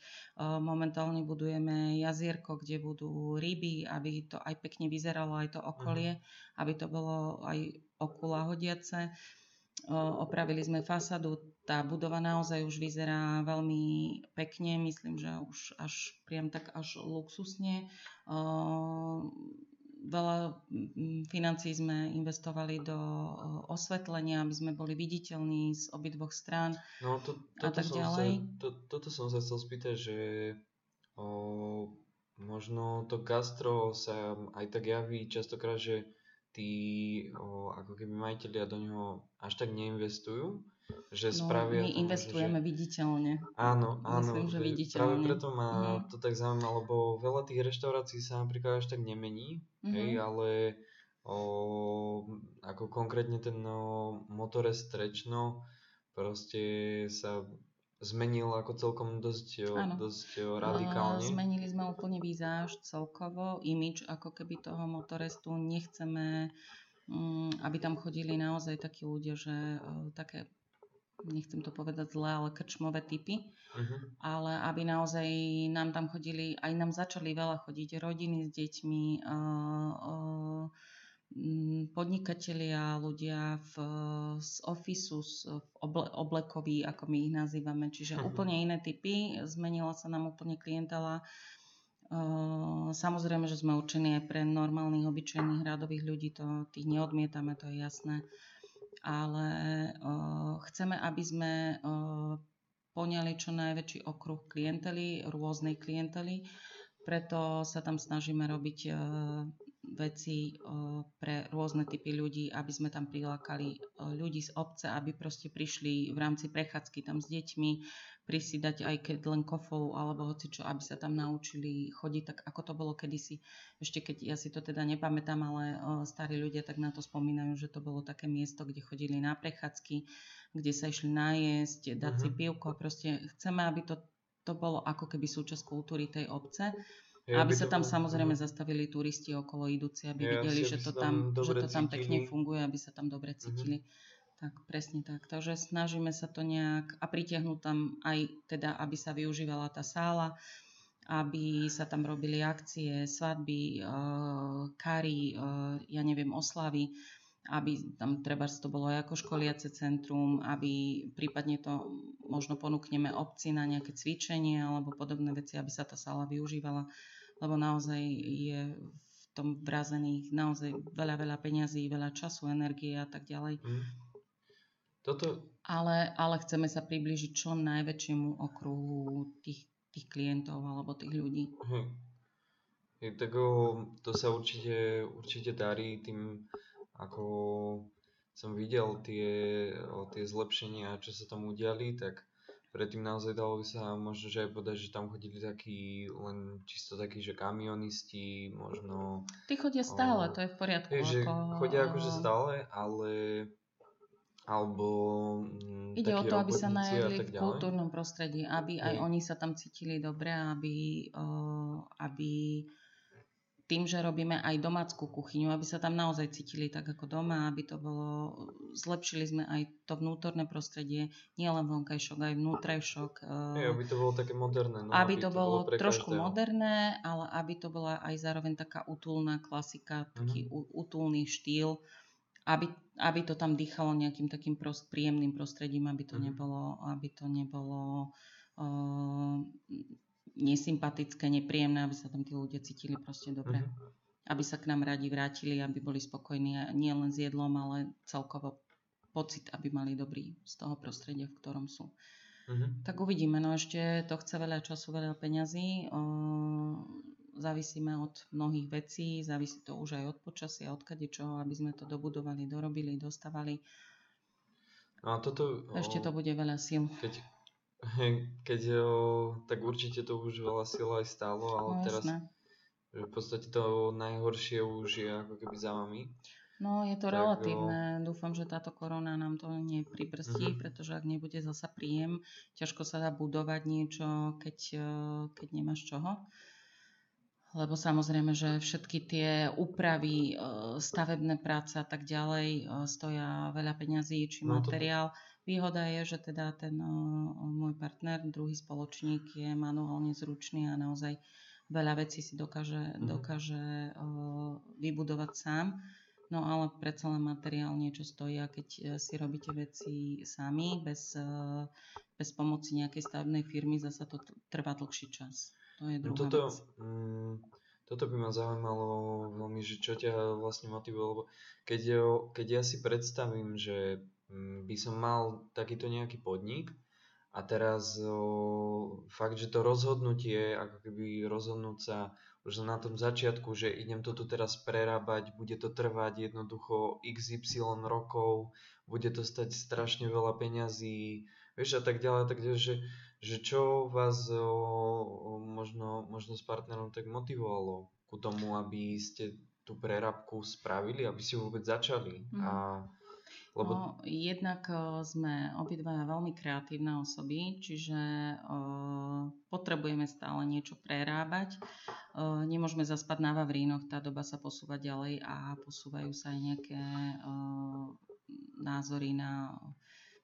Momentálne budujeme jazierko, kde budú ryby, aby to aj pekne vyzeralo, aj to okolie, uh-huh. aby to bolo aj okula hodiace. Opravili sme fasadu, tá budova naozaj už vyzerá veľmi pekne, myslím, že už až priam tak až luxusne. Veľa financí sme investovali do osvetlenia, aby sme boli viditeľní z obidvoch strán no, to, a tak ďalej. Sa, to, toto som sa chcel spýtať, že o, možno to gastro sa aj tak javí častokrát, že tí o, ako keby majiteľia do neho až tak neinvestujú, že no, spravia... my tomu, investujeme že... viditeľne. Áno, áno. Myslím, že viditeľne. Práve preto ma mm. to tak zaujíma, lebo veľa tých reštaurácií sa napríklad až tak nemení, mm-hmm. hej, ale o, ako konkrétne ten no, motore strečno proste sa zmenil ako celkom dosť, dosť radikálne. Zmenili sme úplne výzáž celkovo, imič ako keby toho motorestu. Nechceme, mm, aby tam chodili naozaj takí ľudia, že také nechcem to povedať zle, ale krčmové typy, uh-huh. ale aby naozaj nám tam chodili, aj nám začali veľa chodiť rodiny s deťmi, uh, uh, podnikatelia, ľudia v, z ofisu, z oble, oblekoví, ako my ich nazývame, čiže uh-huh. úplne iné typy. Zmenila sa nám úplne klientela. Samozrejme, že sme určení aj pre normálnych, obyčajných radových ľudí, to tých neodmietame, to je jasné. Ale chceme, aby sme poňali čo najväčší okruh klientely, rôznej klientely. Preto sa tam snažíme robiť veci pre rôzne typy ľudí, aby sme tam prilákali ľudí z obce, aby proste prišli v rámci prechádzky tam s deťmi, si dať aj keď len kofolu alebo hoci čo, aby sa tam naučili chodiť, tak ako to bolo kedysi. Ešte keď ja si to teda nepamätám, ale starí ľudia tak na to spomínajú, že to bolo také miesto, kde chodili na prechádzky, kde sa išli najesť, dať uh-huh. si mhm. pivko. Proste chceme, aby to, to bolo ako keby súčasť kultúry tej obce aby sa tam samozrejme zastavili turisti okolo idúci, aby ja, videli, že to tam, že to tam pekne funguje, aby sa tam dobre mhm. cítili. Tak, presne tak. Takže snažíme sa to nejak a pritiahnuť tam aj teda, aby sa využívala tá sála, aby sa tam robili akcie, svadby, uh, kary, uh, ja neviem, oslavy, aby tam treba to bolo aj ako školiace centrum, aby prípadne to možno ponúkneme obci na nejaké cvičenie alebo podobné veci, aby sa tá sála využívala lebo naozaj je v tom vrazených naozaj veľa, veľa peňazí, veľa času, energie a tak ďalej. Mm. Toto... Ale, ale chceme sa približiť čo najväčšiemu okruhu tých, tých klientov alebo tých ľudí. Hm. Tak to sa určite, určite darí tým, ako som videl tie, o, tie zlepšenia, čo sa tam udiali, tak predtým naozaj dalo by sa možno, že aj povedať, že tam chodili takí len čisto takí, že kamionisti, možno... Tí chodia stále, o, to je v poriadku. Je, že ako, chodia akože stále, ale alebo mm, Ide o to, aby sa najedli v kultúrnom prostredí, aby aj oni sa tam cítili dobre, aby, uh, aby tým, že robíme aj domácku kuchyňu, aby sa tam naozaj cítili tak ako doma, aby to bolo, zlepšili sme aj to vnútorné prostredie, nielen vonkajšok, aj vnútrajšok. Je, aby to bolo také moderné. No, aby, aby to, to bolo, bolo trošku každého. moderné, ale aby to bola aj zároveň taká utulná klasika, taký mm-hmm. utulný štýl, aby, aby to tam dýchalo nejakým takým prost, príjemným prostredím, aby to mm-hmm. nebolo, aby to nebolo uh, nesympatické, nepríjemné, aby sa tam tí ľudia cítili proste dobre. Mm-hmm. Aby sa k nám radi vrátili, aby boli spokojní nie len s jedlom, ale celkovo pocit, aby mali dobrý z toho prostredia, v ktorom sú. Mm-hmm. Tak uvidíme, no ešte to chce veľa času, veľa peňazí. O, závisíme od mnohých vecí, závisí to už aj od počasia, od čoho, aby sme to dobudovali, dorobili, dostavali. No a toto... Ešte to bude veľa síl. Keď, keď o, tak určite to už veľa sila aj stálo, ale no, teraz že v podstate to najhoršie už je ako keby za vami. No je to tak, relatívne. O... Dúfam, že táto korona nám to nepribrzdí, uh-huh. pretože ak nebude zasa príjem, ťažko sa dá budovať niečo, keď, e, keď nemáš čoho. Lebo samozrejme, že všetky tie úpravy, e, stavebné práce a tak ďalej e, stoja veľa peňazí či no, materiál. To Výhoda je, že teda ten môj partner, druhý spoločník je manuálne zručný a naozaj veľa vecí si dokáže, mm. dokáže vybudovať sám. No ale predsa len materiál niečo stojí a keď e, si robíte veci sami, bez, e, bez pomoci nejakej stavebnej firmy, zasa to trvá dlhší čas. To je no druhá toto, vec. Mm, toto by ma zaujímalo veľmi, že čo ťa vlastne motivuje, lebo keď, keď ja si predstavím, že by som mal takýto nejaký podnik a teraz o, fakt, že to rozhodnutie, ako keby rozhodnúť sa už na tom začiatku, že idem to tu teraz prerábať, bude to trvať jednoducho XY rokov, bude to stať strašne veľa peňazí, vieš a tak ďalej, tak ďalej, že, že čo vás o, o, možno, možno s partnerom tak motivovalo ku tomu, aby ste tú prerábku spravili, aby si vôbec začali. Mm. A lebo... No, jednak sme obidvaja veľmi kreatívne osoby, čiže potrebujeme stále niečo prerábať. Nemôžeme zaspať na Vavrínoch, tá doba sa posúva ďalej a posúvajú sa aj nejaké názory na,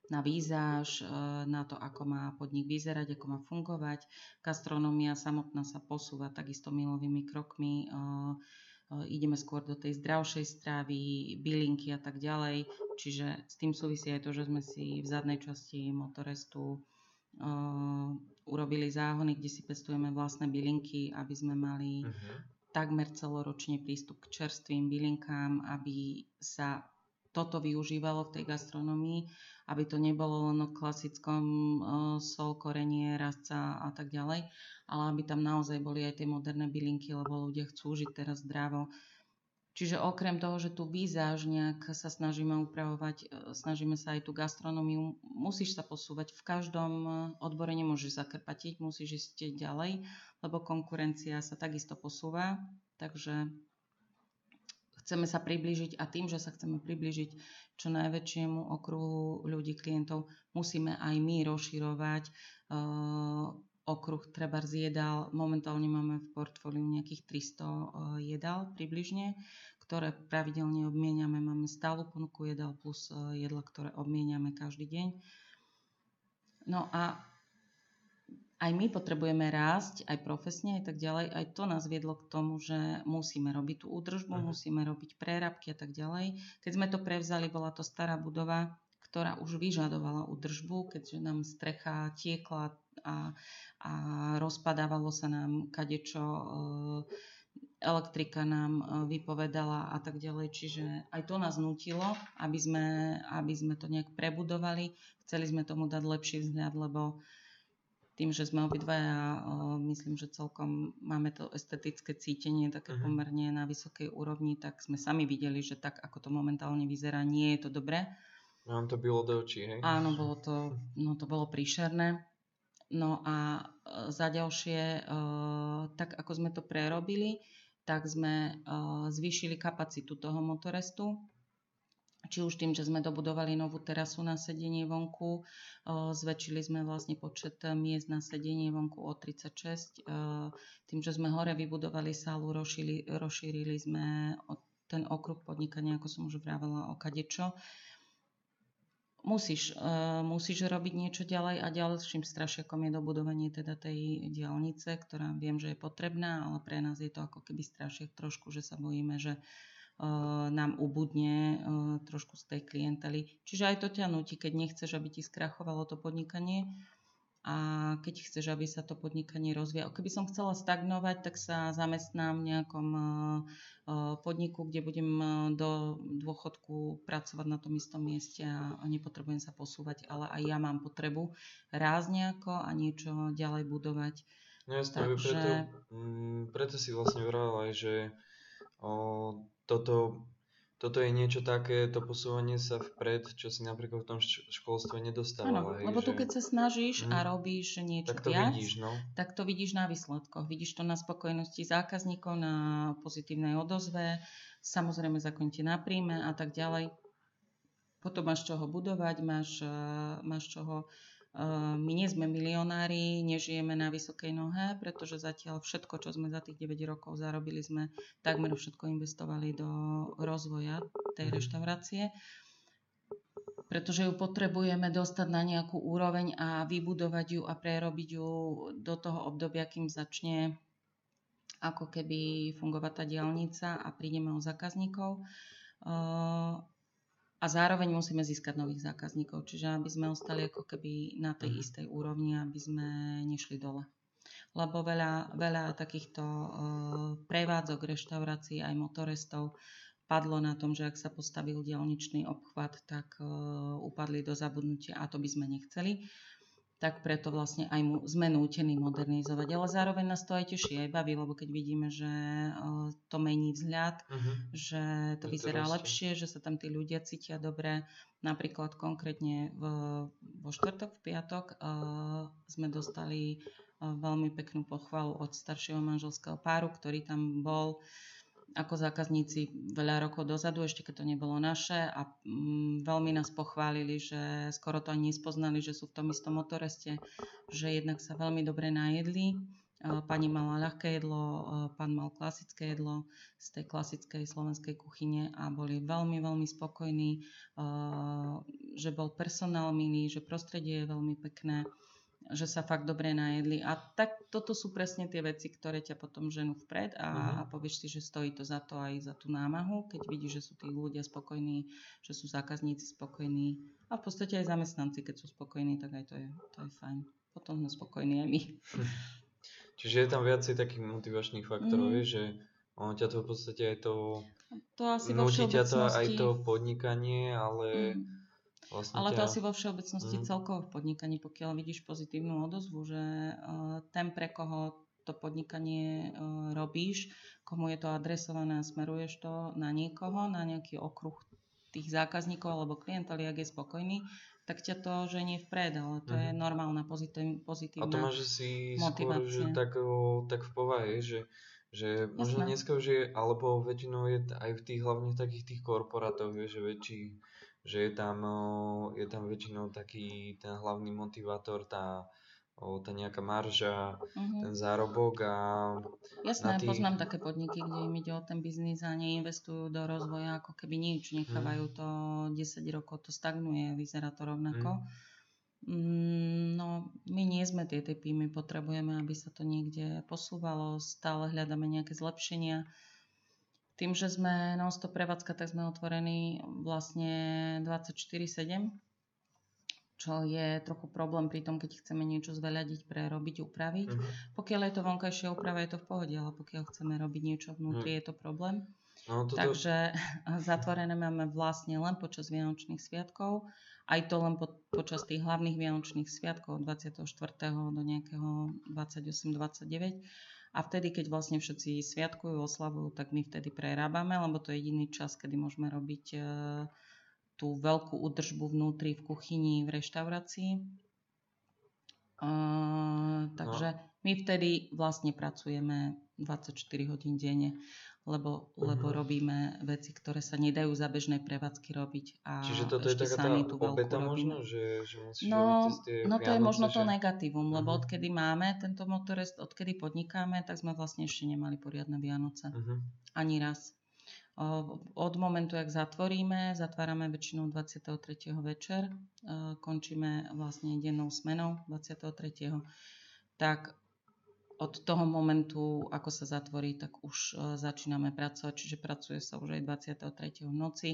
na výzáž, na to, ako má podnik vyzerať, ako má fungovať. Gastronomia samotná sa posúva takisto milovými krokmi. O, ideme skôr do tej zdravšej stravy, bylinky a tak ďalej. Čiže s tým súvisí aj to, že sme si v zadnej časti motorestu uh, urobili záhony, kde si pestujeme vlastné bylinky, aby sme mali uh-huh. takmer celoročne prístup k čerstvým bylinkám, aby sa toto využívalo v tej gastronomii, aby to nebolo len o klasickom uh, sol, korenie, rastca a tak ďalej, ale aby tam naozaj boli aj tie moderné bylinky, lebo ľudia chcú žiť teraz zdravo. Čiže okrem toho, že tu výzáž nejak sa snažíme upravovať, e, snažíme sa aj tú gastronómiu, musíš sa posúvať. V každom e, odbore nemôžeš zakrpatiť, musíš ísť ďalej, lebo konkurencia sa takisto posúva. Takže chceme sa priblížiť a tým, že sa chceme priblížiť čo najväčšiemu okruhu ľudí, klientov, musíme aj my rozširovať uh, okruh treba jedál. Momentálne máme v portfóliu nejakých 300 jedál približne ktoré pravidelne obmieniame. Máme stálu ponuku jedal plus e, jedla, ktoré obmieniame každý deň. No a aj my potrebujeme rásť, aj profesne, aj tak ďalej. Aj to nás viedlo k tomu, že musíme robiť tú údržbu, uh-huh. musíme robiť prerabky a tak ďalej. Keď sme to prevzali, bola to stará budova, ktorá už vyžadovala údržbu, keďže nám strecha tiekla a, a rozpadávalo sa nám kadečo e, elektrika nám e, vypovedala a tak ďalej. Čiže aj to nás nutilo, aby sme, aby sme to nejak prebudovali. Chceli sme tomu dať lepší vzhľad, lebo tým, že sme obidvaja, e, myslím, že celkom máme to estetické cítenie také uh-huh. pomerne na vysokej úrovni, tak sme sami videli, že tak, ako to momentálne vyzerá, nie je to dobré. Nám to bylo do očí, hej? Áno, bolo to, no to bolo príšerné. No a e, za ďalšie, tak ako sme to prerobili, tak sme zvýšili kapacitu toho motorestu. Či už tým, že sme dobudovali novú terasu na sedenie vonku, uh, zväčšili sme vlastne počet miest na sedenie vonku o 36. Uh, tým, že sme hore vybudovali sálu, rozšírili, rozšírili sme ten okruh podnikania, ako som už vravela, o kadečo musíš, musíš robiť niečo ďalej a ďalším strašiakom je dobudovanie teda tej diálnice, ktorá viem, že je potrebná, ale pre nás je to ako keby strašiak trošku, že sa bojíme, že nám ubudne uh, trošku z tej klientely. Čiže aj to ťa nutí, keď nechceš, aby ti skrachovalo to podnikanie, a keď chceš, aby sa to podnikanie rozvíjalo. Keby som chcela stagnovať, tak sa zamestnám v nejakom eh, eh, podniku, kde budem eh, do dôchodku pracovať na tom istom mieste a nepotrebujem sa posúvať, ale aj ja mám potrebu rázť nejako a niečo ďalej budovať. No Takže... preto, mm, preto si vlastne vravela aj, že o, toto toto je niečo také, to posúvanie sa vpred, čo si napríklad v tom školstve nedostávala. Áno, lebo tu keď sa snažíš mm, a mhm. robíš niečo tak to viac, vidíš, no. tak to vidíš na výsledkoch. Vidíš to na spokojnosti zákazníkov, na pozitívnej odozve, samozrejme zakonite na príjme a tak ďalej. Potom máš čoho budovať, máš, eh, máš čoho my nie sme milionári, nežijeme na vysokej nohe, pretože zatiaľ všetko, čo sme za tých 9 rokov zarobili, sme takmer všetko investovali do rozvoja tej mhm. reštaurácie pretože ju potrebujeme dostať na nejakú úroveň a vybudovať ju a prerobiť ju do toho obdobia, kým začne ako keby fungovať tá diálnica a prídeme o zákazníkov. A zároveň musíme získať nových zákazníkov, čiže aby sme ostali ako keby na tej mm. istej úrovni, aby sme nešli dole. Lebo veľa, veľa takýchto uh, prevádzok, reštaurácií, aj motoristov padlo na tom, že ak sa postavil dielničný obchvat, tak uh, upadli do zabudnutia a to by sme nechceli tak preto vlastne aj mu, sme nútení modernizovať. Ale zároveň nás to aj teší, aj baví, lebo keď vidíme, že uh, to mení vzhľad, uh-huh. že to je vyzerá to lepšie, že sa tam tí ľudia cítia dobre. Napríklad konkrétne v, vo štvrtok, v piatok uh, sme dostali uh, veľmi peknú pochvalu od staršieho manželského páru, ktorý tam bol ako zákazníci veľa rokov dozadu, ešte keď to nebolo naše a mm, veľmi nás pochválili, že skoro to ani nespoznali, že sú v tom istom motoreste, že jednak sa veľmi dobre najedli. Pani mala ľahké jedlo, pán mal klasické jedlo z tej klasickej slovenskej kuchyne a boli veľmi, veľmi spokojní, že bol personál milý, že prostredie je veľmi pekné že sa fakt dobre najedli. A tak toto sú presne tie veci, ktoré ťa potom ženú vpred a, uh-huh. a povieš si, že stojí to za to aj za tú námahu, keď vidíš, že sú tí ľudia spokojní, že sú zákazníci spokojní a v podstate aj zamestnanci, keď sú spokojní, tak aj to je, to je fajn. potom sme spokojní aj my. Čiže je tam viacej takých motivačných faktorov, mm. že ono ťa to v podstate aj to, to asi nutí ťa to aj to podnikanie, ale mm. Vlastne Ale ťa... to asi vo všeobecnosti mm. celkovo v podnikaní, pokiaľ vidíš pozitívnu odozvu, že uh, ten, pre koho to podnikanie uh, robíš, komu je to adresované a smeruješ to na niekoho, na nejaký okruh tých zákazníkov alebo klientov, ak je spokojný, tak ťa to ženie vpred, ale to mm. je mhm. normálna pozitív, pozitívna A to máš si skôr, že tak, tak v povahe, že, že možno dneska už je, alebo väčšinou je aj v tých hlavne v takých tých korporátoch, že väčší, že je tam, je tam väčšinou taký ten hlavný motivátor, tá, tá nejaká marža, uh-huh. ten zárobok a... Jasné, tých... poznám také podniky, kde im ide o ten biznis a neinvestujú do rozvoja ako keby nič, nechávajú uh-huh. to 10 rokov, to stagnuje, vyzerá to rovnako. Uh-huh. No, my nie sme tie typy, my potrebujeme, aby sa to niekde posúvalo, stále hľadáme nejaké zlepšenia. Tým, že sme non-stop prevádzka, tak sme otvorení vlastne 24-7 čo je trochu problém pri tom, keď chceme niečo zveľadiť, prerobiť, upraviť. Uh-huh. Pokiaľ je to vonkajšia úprava, je to v pohode, ale pokiaľ chceme robiť niečo vnútri, uh-huh. je to problém. No, toto... Takže zatvorené máme vlastne len počas Vianočných sviatkov, aj to len po, počas tých hlavných Vianočných sviatkov od 24. do nejakého 28-29. A vtedy, keď vlastne všetci sviatkujú, oslavujú, tak my vtedy prerábame, lebo to je jediný čas, kedy môžeme robiť uh, tú veľkú údržbu vnútri v kuchyni, v reštaurácii. Uh, takže no. my vtedy vlastne pracujeme 24 hodín denne, lebo, lebo robíme veci, ktoré sa nedajú za bežnej prevádzky robiť. A Čiže toto je taká tá obeta možno, že, že no, No to je možno že... to negatívum, lebo uh-huh. odkedy máme tento motorest, odkedy podnikáme, tak sme vlastne ešte nemali poriadne Vianoce. Uh-huh. Ani raz. Od momentu, jak zatvoríme, zatvárame väčšinou 23. večer, končíme vlastne dennou smenou 23. Tak od toho momentu, ako sa zatvorí, tak už začíname pracovať, čiže pracuje sa už aj 23. v noci.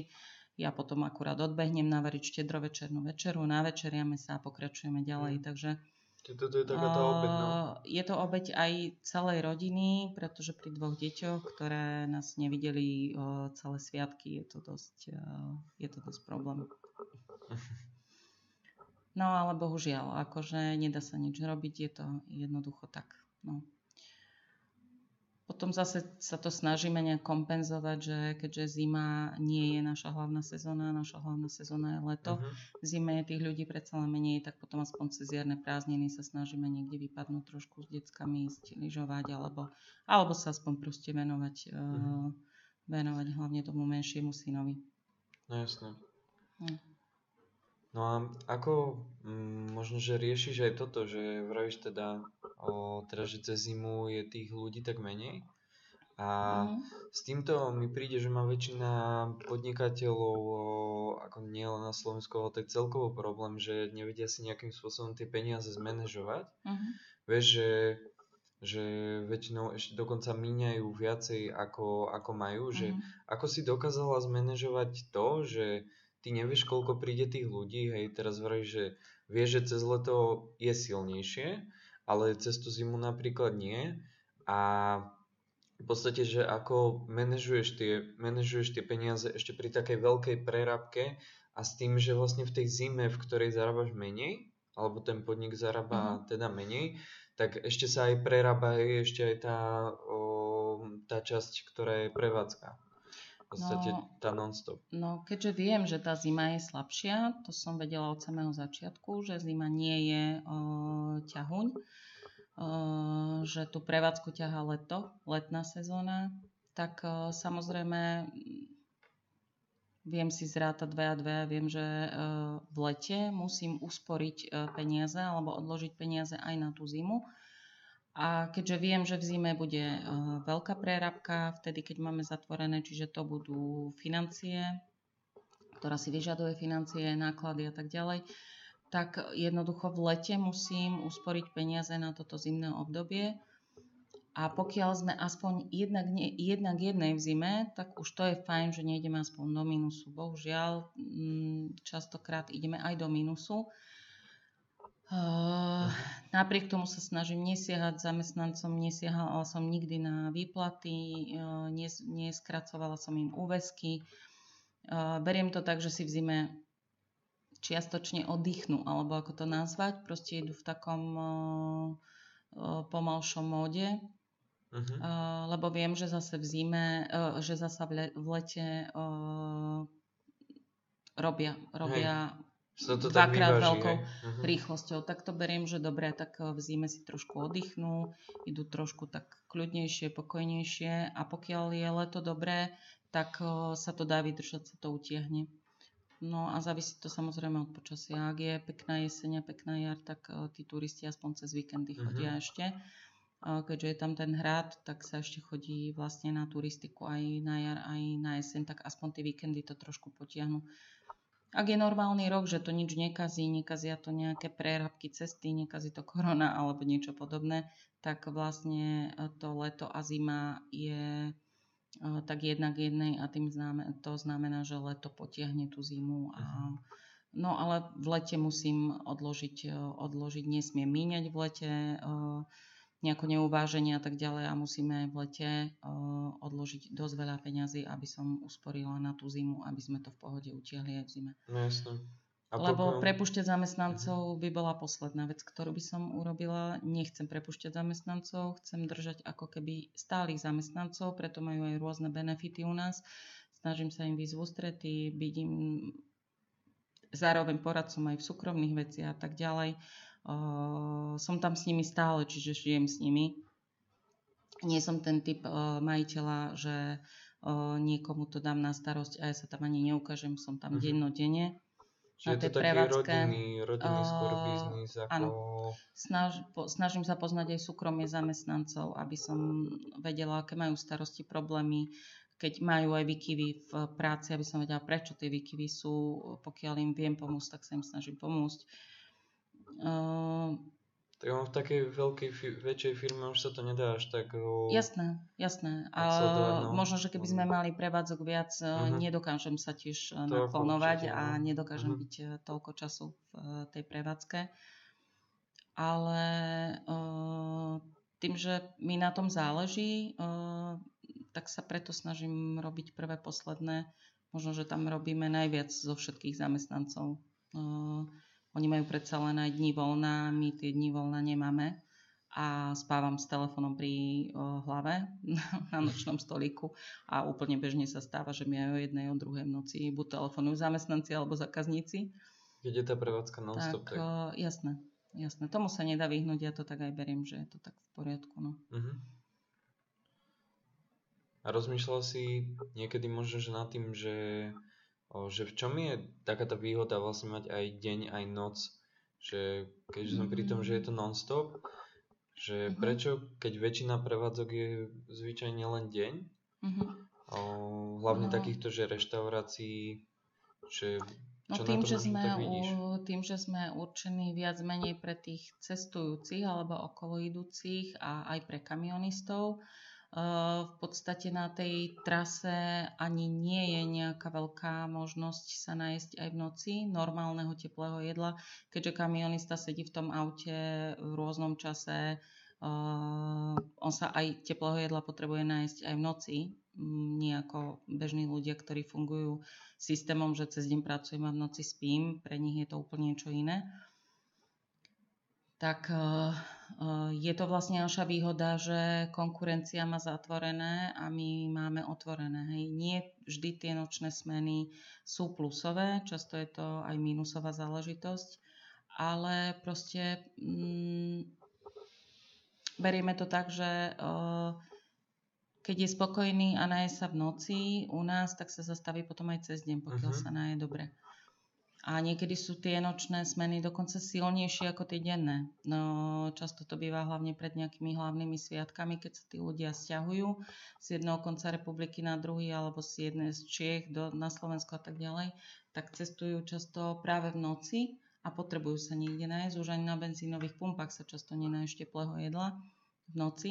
Ja potom akurát odbehnem navariť štedrovečernú večeru, navečeriame sa a pokračujeme ďalej, mm. takže toto je taká tá obeď, no. Je to obeď aj celej rodiny, pretože pri dvoch deťoch, ktoré nás nevideli celé sviatky, je to dosť, je to dosť problém. No ale bohužiaľ, akože nedá sa nič robiť, je to jednoducho tak. No. Potom zase sa to snažíme nejak kompenzovať, že keďže zima nie je naša hlavná sezóna, naša hlavná sezóna je leto, uh-huh. zime je tých ľudí predsa len menej, tak potom aspoň cez jarné prázdniny sa snažíme niekde vypadnúť trošku s deckami, ísť lyžovať, alebo, alebo sa aspoň proste venovať, uh-huh. uh, venovať hlavne tomu menšiemu synovi. No jasné. Uh-huh. No a ako mm, možno, že riešiš aj toto, že vravíš teda, o, teda, že cez zimu je tých ľudí tak menej? A mm. s týmto mi príde, že má väčšina podnikateľov, o, ako nie len na Slovensku, ale tak celkovo problém, že nevedia si nejakým spôsobom tie peniaze zmanéžovať. Mm. Vieš, že, že väčšinou ešte dokonca míňajú viacej ako, ako majú, mm. že ako si dokázala zmanéžovať to, že ty nevieš, koľko príde tých ľudí, hej, teraz vravíš, že vieš, že cez leto je silnejšie, ale cez tú zimu napríklad nie a v podstate, že ako manažuješ tie, manažuješ tie peniaze ešte pri takej veľkej prerábke a s tým, že vlastne v tej zime, v ktorej zarábaš menej, alebo ten podnik zarába mm-hmm. teda menej, tak ešte sa aj prerába ešte aj tá, o, tá časť, ktorá je prevádzka podstate no, tá non-stop. No keďže viem, že tá zima je slabšia, to som vedela od samého začiatku, že zima nie je o, ťahuň, o, že tú prevádzku ťaha leto, letná sezóna, tak o, samozrejme viem si zrátať dve a dve a viem, že v lete musím usporiť peniaze alebo odložiť peniaze aj na tú zimu a keďže viem, že v zime bude uh, veľká prerabka, vtedy keď máme zatvorené, čiže to budú financie, ktorá si vyžaduje financie, náklady a tak ďalej, tak jednoducho v lete musím usporiť peniaze na toto zimné obdobie. A pokiaľ sme aspoň jednak, jednak jednej v zime, tak už to je fajn, že nejdeme aspoň do minusu. Bohužiaľ, mm, častokrát ideme aj do minusu Uh, napriek tomu sa snažím nesiahať zamestnancom, nesiahala som nikdy na výplaty, uh, nes, neskracovala som im úvesky. Uh, beriem to tak, že si v zime čiastočne oddychnú, alebo ako to nazvať, proste idú v takom pomalšom móde, uh-huh. uh, lebo viem, že zase v zime, že zase v, le, v lete robia, robia sa to dvakrát veľkou uh-huh. rýchlosťou. Tak to beriem, že dobre, tak v zime si trošku oddychnú, idú trošku tak kľudnejšie, pokojnejšie a pokiaľ je leto dobré, tak sa to dá vydržať, sa to utiahne. No a závisí to samozrejme od počasia. Ak je pekná jeseň a pekná jar, tak tí turisti aspoň cez víkendy chodia uh-huh. ešte. Keďže je tam ten hrad, tak sa ešte chodí vlastne na turistiku aj na jar, aj na jeseň, tak aspoň tie víkendy to trošku potiahnu. Ak je normálny rok, že to nič nekazí, nekazia to nejaké prerabky cesty, nekazí to korona alebo niečo podobné, tak vlastne e, to leto a zima je e, tak jednak jednej a tým znamená, to znamená, že leto potiahne tú zimu. A, mhm. no ale v lete musím odložiť, e, odložiť nesmiem míňať v lete, nejako neuváženie a tak ďalej a musíme v lete uh, odložiť dosť veľa peňazí, aby som usporila na tú zimu, aby sme to v pohode utiahli aj v zime. No jasne. A Lebo potom... prepušťať zamestnancov by bola posledná vec, ktorú by som urobila. Nechcem prepušťať zamestnancov, chcem držať ako keby stálych zamestnancov, preto majú aj rôzne benefity u nás. Snažím sa im výsť v ústrety, byť im zároveň poradcom aj v súkromných veciach a tak ďalej. Uh, som tam s nimi stále, čiže žijem s nimi. Nie som ten typ uh, majiteľa, že uh, niekomu to dám na starosť a ja sa tam ani neukážem, som tam uh-huh. dennodenne. Čiže na je to taký rodinný, rodinný skôr biznis ako... Áno. Snaž, po, snažím sa poznať aj súkromie zamestnancov, aby som vedela, aké majú starosti, problémy, keď majú aj výkyvy v práci, aby som vedela, prečo tie výkyvy sú. Pokiaľ im viem pomôcť, tak sa im snažím pomôcť. Uh, tak on v takej veľkej, väčšej firme už sa to nedá až tak... Uh, jasné, jasné. A no. možno, že keby sme mali prevádzok viac, uh-huh. nedokážem sa tiež to naklonovať určite, a nedokážem uh-huh. byť toľko času v tej prevádzke. Ale uh, tým, že mi na tom záleží, uh, tak sa preto snažím robiť prvé, posledné. Možno, že tam robíme najviac zo všetkých zamestnancov. Uh, oni majú predsa len aj dní voľna, my tie dní voľna nemáme a spávam s telefónom pri o, hlave na nočnom stolíku a úplne bežne sa stáva, že mi aj o jednej, o druhej v noci buď telefonujú zamestnanci alebo zákazníci. Keď je tá prevádzka non-stop, tak... tak... O, jasné, jasné. Tomu sa nedá vyhnúť, ja to tak aj beriem, že je to tak v poriadku. No. Uh-huh. A rozmýšľal si niekedy možno, že nad tým, že že v čom je taká tá výhoda vlastne mať aj deň, aj noc, že keďže som pri tom, že je to non-stop, že mm-hmm. prečo, keď väčšina prevádzok je zvyčajne len deň, mm-hmm. o, hlavne no. takýchto, že reštaurácií, že No tým, že sme u, tým, že sme určení viac menej pre tých cestujúcich alebo okolo idúcich a aj pre kamionistov, v podstate na tej trase ani nie je nejaká veľká možnosť sa nájsť aj v noci normálneho teplého jedla, keďže kamionista sedí v tom aute v rôznom čase, on sa aj teplého jedla potrebuje nájsť aj v noci, nie ako bežní ľudia, ktorí fungujú systémom, že cez deň pracujem a v noci spím, pre nich je to úplne niečo iné. Tak eh, eh, je to vlastne naša výhoda, že konkurencia má zatvorené a my máme otvorené. Hej. Nie vždy tie nočné smeny sú plusové, často je to aj minusová záležitosť, ale proste mm, berieme to tak, že uh, keď je spokojný a naje sa v noci u nás, tak sa zastaví potom aj cez deň, pokiaľ uh-huh. sa naje dobre. A niekedy sú tie nočné smeny dokonca silnejšie ako tie denné. No, často to býva hlavne pred nejakými hlavnými sviatkami, keď sa tí ľudia stiahujú z jedného konca republiky na druhý alebo z jednej z Čiech do, na Slovensko a tak ďalej, tak cestujú často práve v noci a potrebujú sa niekde nájsť. Už ani na benzínových pumpách sa často nenájde teplého jedla v noci.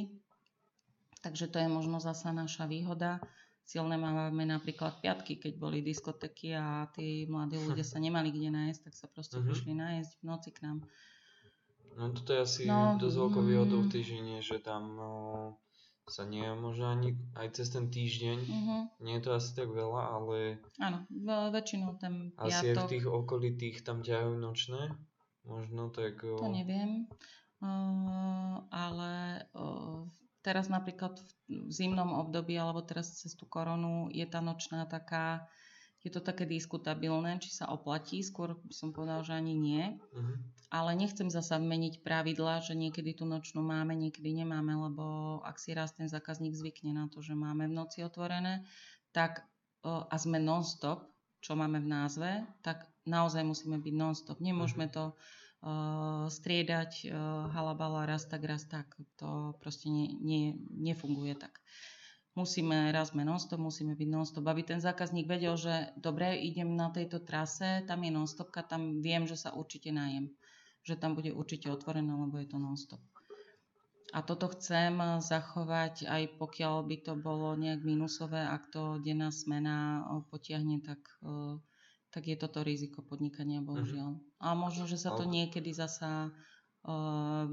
Takže to je možno zasa naša výhoda silné máme napríklad piatky, keď boli diskotéky a tí mladí ľudia sa nemali kde nájsť, tak sa proste uh-huh. prišli nájsť v noci k nám. No toto je asi No, dosť veľkou výhodou v týždni, že tam no, sa nie možno ani aj cez ten týždeň, Mhm. nie je to asi tak veľa, ale Áno, väčšinou ten asi aj v piatok, tých okolitých tam ťahajú nočné, možno tak... to neviem, uh, ale uh, teraz napríklad v, zimnom období alebo teraz cez tú koronu je tá nočná taká, je to také diskutabilné, či sa oplatí, skôr by som povedal, že ani nie. mhm. Ale nechcem zasa meniť pravidla, že niekedy tú nočnú máme, niekedy nemáme, lebo ak si raz ten zákazník zvykne na to, že máme v noci otvorené, tak o, a sme non-stop, čo máme v názve, tak naozaj musíme byť non-stop. Nemôžeme to uh, striedať uh, halabala raz tak, raz tak. To proste nie, nie, nefunguje tak. Musíme, raz sme non-stop, musíme byť non-stop, aby ten zákazník vedel, že dobre, idem na tejto trase, tam je non-stopka, tam viem, že sa určite najem že tam bude určite otvorené, lebo je to non-stop. A toto chcem zachovať, aj pokiaľ by to bolo nejak minusové, ak to denná smena potiahne, tak, o, tak je toto riziko podnikania, bohužiaľ. A možno, že sa to niekedy zasa o,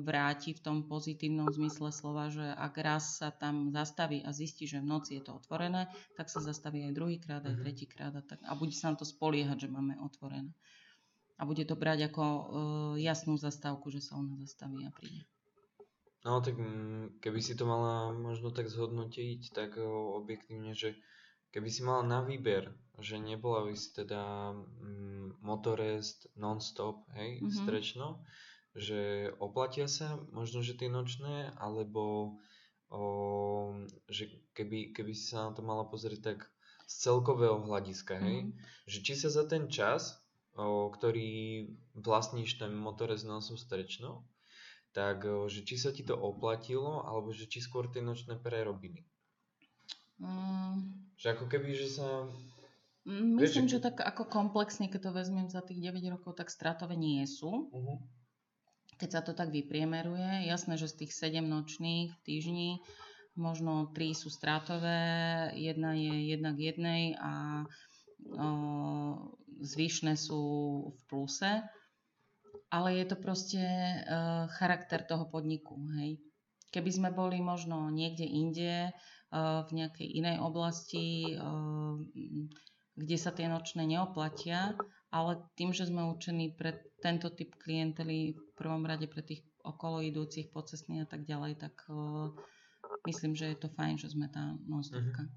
vráti v tom pozitívnom zmysle slova, že ak raz sa tam zastaví a zistí, že v noci je to otvorené, tak sa zastaví aj druhýkrát, aj Mhm. tretíkrát a, tak, a bude sa na to spoliehať, že máme otvorené a bude to brať ako uh, jasnú zastávku, že sa ona zastaví a príde. No tak mm, keby si to mala možno tak zhodnotiť, tak o, objektívne, že keby si mala na výber, že nebola by si teda mm, motorest non-stop, hej, Mhm. strečno, že oplatia sa možno, že tie nočné, alebo o, že keby, keby si sa na to mala pozrieť tak z celkového hľadiska, hej, Mhm. že či sa za ten čas, o, ktorý vlastníš ten motorez nosom strečno, tak o, že či sa ti to oplatilo, alebo že či skôr tie nočné prerobili. Mm, Že ako keby, že sa... mm, Vieš, myslím, že- že tak ako komplexne, keď to vezmem za tých 9 rokov, tak stratové nie sú. Uh-huh. Keď sa to tak vypriemeruje, jasné, že z tých 7 nočných v týždni možno 3 sú stratové, jedna je jedna k jednej a o, zvyšné sú v pluse. Ale je to proste e, charakter toho podniku, hej. Keby sme boli možno niekde inde, v nejakej inej oblasti, e, kde sa tie nočné neoplatia, ale tým, že sme určení pre tento typ klientely, v prvom rade pre tých okolo idúcich, pocestných a tak ďalej, tak e, myslím, že je to fajn, že sme tá non-stopka.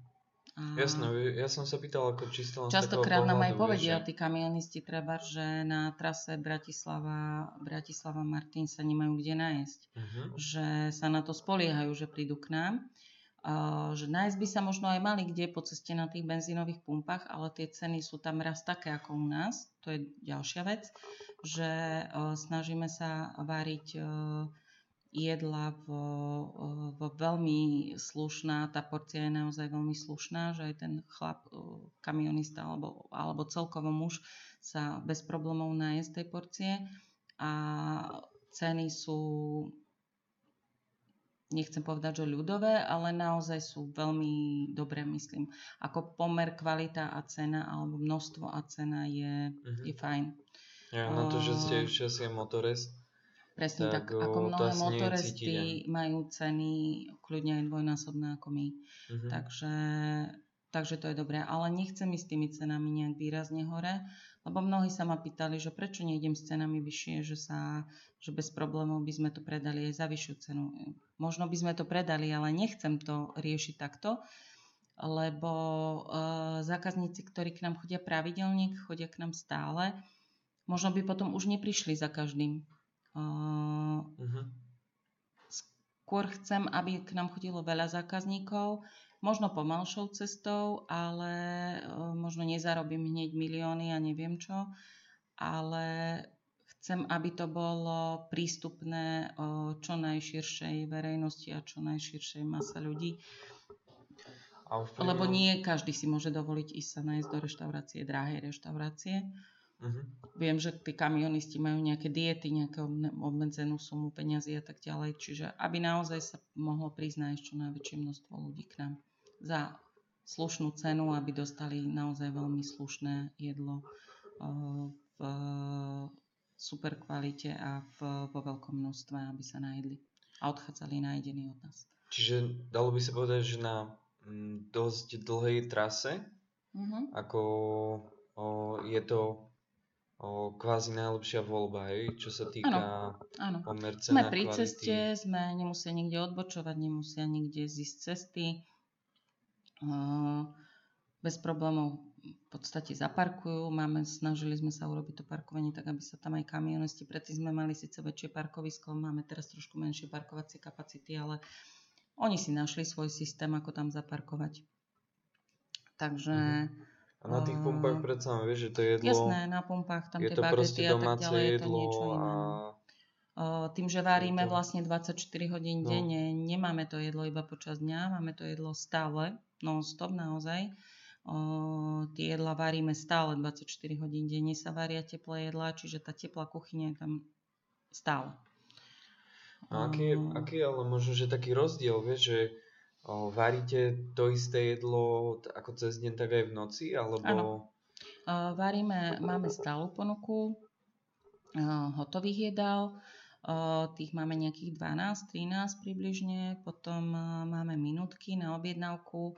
A Jasné, ja som sa pýtal ako čisto len Častokrát nám aj povedia vieš, tí kamionisti treba, že na trase Bratislava, Bratislava Martin sa nemajú kde nájsť. že... Uh-huh. Že sa na to spoliehajú, že prídu k nám. Uh, že nájsť by sa možno aj mali kde po ceste na tých benzínových pumpách, ale tie ceny sú tam raz také ako u nás. To je ďalšia vec, že uh, snažíme sa variť uh, jedla uh, vo veľmi slušná, tá porcia je naozaj veľmi slušná, že aj ten chlap, kamionista alebo, alebo celkovo muž sa bez problémov nájsť tej porcie a ceny sú nechcem povedať, že ľudové, ale naozaj sú veľmi dobré, myslím. Ako pomer kvalita a cena, alebo množstvo a cena je, Mhm. je fajn. Ja, na to, že ste ešte aj motorist, Presne tak. Tak, ako mnohé motoresty majú ceny kľudne aj dvojnásobné ako my. uh-huh. Takže, takže to je dobré. Ale nechcem ísť s tými cenami nejak výrazne hore, lebo mnohí sa ma pýtali, že prečo nejdem s cenami vyššie, že, sa, že bez problémov by sme to predali aj za vyššiu cenu. Možno by sme to predali, ale nechcem to riešiť takto, lebo uh, zákazníci, ktorí k nám chodia pravidelne, chodia k nám stále, možno by potom už neprišli za každým. Uh, Uh-huh. skôr chcem, aby k nám chodilo veľa zákazníkov, možno pomalšou cestou, ale e, možno nezarobím hneď milióny a neviem čo, ale chcem, aby to bolo prístupné o čo najširšej verejnosti a čo najširšej masa ľudí, A vplyvom... lebo nie každý si môže dovoliť ísť sa nájsť do reštaurácie, drahej reštaurácie. Uh-huh. Viem, že tí kamionisti majú nejaké diety, nejaké obne- obmedzenú sumu peňazí a tak ďalej. Čiže aby naozaj sa mohlo prísť nájsť čo najväčšie množstvo ľudí k nám za slušnú cenu, aby dostali naozaj veľmi slušné jedlo eh, v, super kvalite a v, vo veľkom množstve, aby sa najedli a odchádzali najedení od nás. Čiže dalo by sa povedať, že na mm, dosť dlhej trase, Uh-huh. ako o, je to o, kvázi najlepšia voľba, hej, čo sa týka Áno. pomer Sme pri kvality. ceste, sme, nemusia nikde odbočovať, nemusia nikde zísť cesty. Bez problémov v podstate zaparkujú. Máme, snažili sme sa urobiť to parkovanie tak, aby sa tam aj kamionisti, predtým sme mali síce väčšie parkovisko, máme teraz trošku menšie parkovacie kapacity, ale oni si našli svoj systém, ako tam zaparkovať. Takže A na tých a- pumpách predsa vieš, že to jedlo, jasné, na pumpách tam je tie to proste bagety a tak ďalej, je to jedlo niečo a iné. Uh, tým, že varíme vlastne 24 hodín No. denne, nemáme to jedlo iba počas dňa, máme to jedlo stále, non-stop naozaj. Uh, tie jedla varíme stále 24 hodín denne sa varia teplé jedlá, čiže tá teplá kuchyňa je tam stále. No aký, aký je ale možno, že taký rozdiel, vieš, že o, varíte to isté jedlo ako cez deň, tak aj v noci, alebo... Áno. Uh, varíme, máme stálu ponuku uh, hotových jedál, tých máme nejakých 12-13 približne, potom uh, máme minútky na objednávku,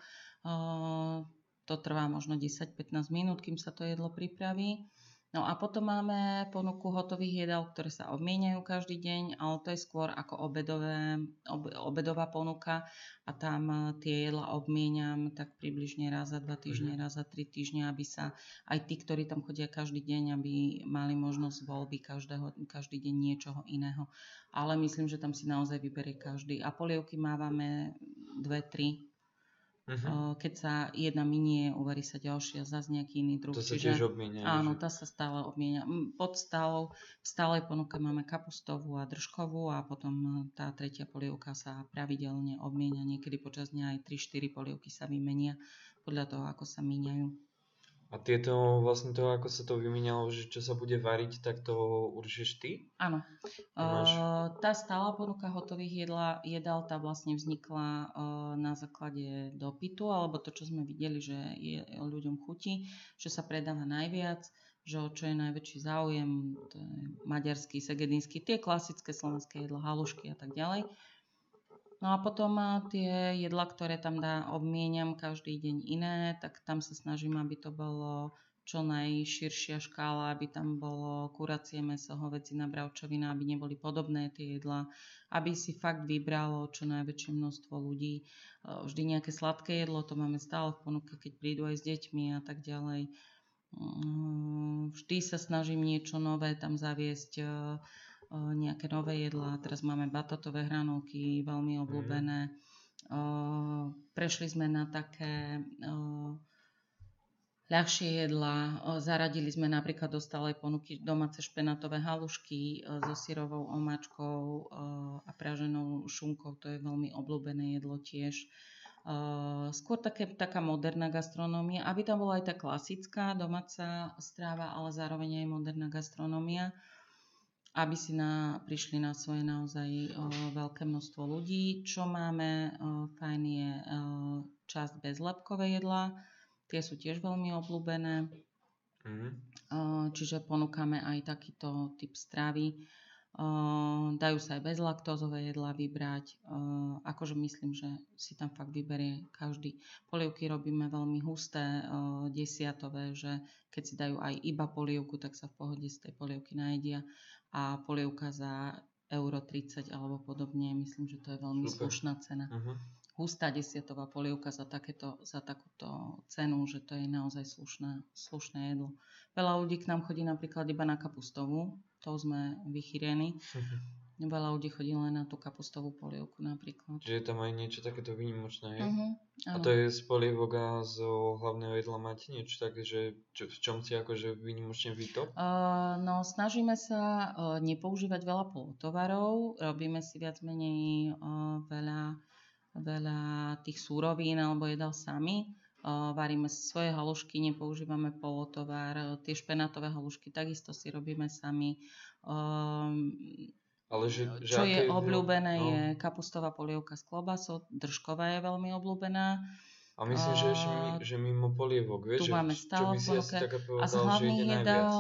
to trvá možno 10-15 minút, kým sa to jedlo pripraví. No a potom máme ponuku hotových jedál, ktoré sa obmieniajú každý deň, ale to je skôr ako obedové, ob, obedová ponuka a tam eh, tie jedla obmieniam tak približne raz za dva týždne, raz za tri týždne, aby sa aj tí, ktorí tam chodia každý deň, aby mali možnosť voľby každého, každý deň niečoho iného. Ale myslím, že tam si naozaj vyberie každý. A polievky mávame dve, tri. Eh, Keď sa jedna minie, uvarí sa ďalšia, zase nejaký iný druh. To sa tiež obmienia. Áno, tá sa stále obmienia. Pod stálou, v stálej ponuke máme kapustovú a držkovú a potom eh, tá tretia polievka sa pravidelne obmienia. Niekedy počas dňa aj 3-4 polievky sa vymenia podľa toho, ako sa míňajú. A tieto, vlastne to, ako sa to vymenialo, že čo sa bude variť, tak to určíš ty? Áno. Máš- Uh, tá stála ponuka hotových jedla, jedál tá vlastne vznikla uh, na základe dopytu, alebo to, čo sme videli, že je ľuďom chutí, že sa predáva najviac, že o čo je najväčší záujem, to je maďarský, segedínsky, tie klasické slovenské jedla, halušky a tak ďalej. No a potom a tie jedla, ktoré tam dá, obmieniam každý deň iné, tak tam sa snažím, aby to bolo čo najširšia škála, aby tam bolo kuracie meso, hovedzina, bravčovina, aby neboli podobné tie jedlá, aby si fakt vybralo čo najväčšie množstvo ľudí. E, Vždy nejaké sladké jedlo, to máme stále v ponuke, keď prídu aj s deťmi a tak ďalej. Mm, Vždy sa snažím niečo nové tam zaviesť, e, e, nejaké nové jedlá. Teraz máme batatové hranolky, veľmi obľúbené. E, Prešli sme na také e, ľahšie jedlá. Zaradili sme napríklad do stálej ponuky domáce špenátové halušky e, so syrovou omáčkou e, a praženou šunkou. To je veľmi obľúbené jedlo tiež. E, Skôr také, taká moderná gastronómia, aby tam bola aj tá klasická domáca stráva, ale zároveň aj moderná gastronómia aby si na, prišli na svoje naozaj o, veľké množstvo ľudí. Čo máme, o, fajn je o, časť bezlepkové jedlá, tie sú tiež veľmi obľúbené, Mhm. o, čiže ponúkame aj takýto typ stravy. O, dajú sa aj bezlaktózové jedlá vybrať, o, akože myslím, že si tam fakt vyberie každý. Polievky robíme veľmi husté, o, desiatové, že keď si dajú aj iba polievku, tak sa v pohode z tej polievky najedia a polievka za euro 30 alebo podobne, myslím, že to je veľmi Super. slušná cena. Mhm. Hustá desiatová polievka za, takéto, za takúto cenu, že to je naozaj slušné, slušné jedlo. Veľa ľudí k nám chodí napríklad iba na kapustovú, to sme vychýrení. Veľa ľudí chodí len na tú kapustovú polievku napríklad. Čiže je tam aj niečo takéto výnimočné? Uh-huh, A to je z polievok a zo hlavného jedla máte niečo také, že čo, v čom si akože výnimočne vy to? Uh, no, snažíme sa uh, nepoužívať veľa polotovarov, robíme si viac menej uh, veľa, veľa tých súrovín alebo jedal sami. Varíme si svoje halušky, nepoužívame polotovar, tie špenátové halušky takisto si robíme sami. Um, Ale že, že čo je obľúbené no, je kapustová polievka s klobasou, držková je veľmi obľúbená. A myslím, že ešte mi, že mimo polievok, vieš, tu máme čo by si A z že hlavných najviac. jedál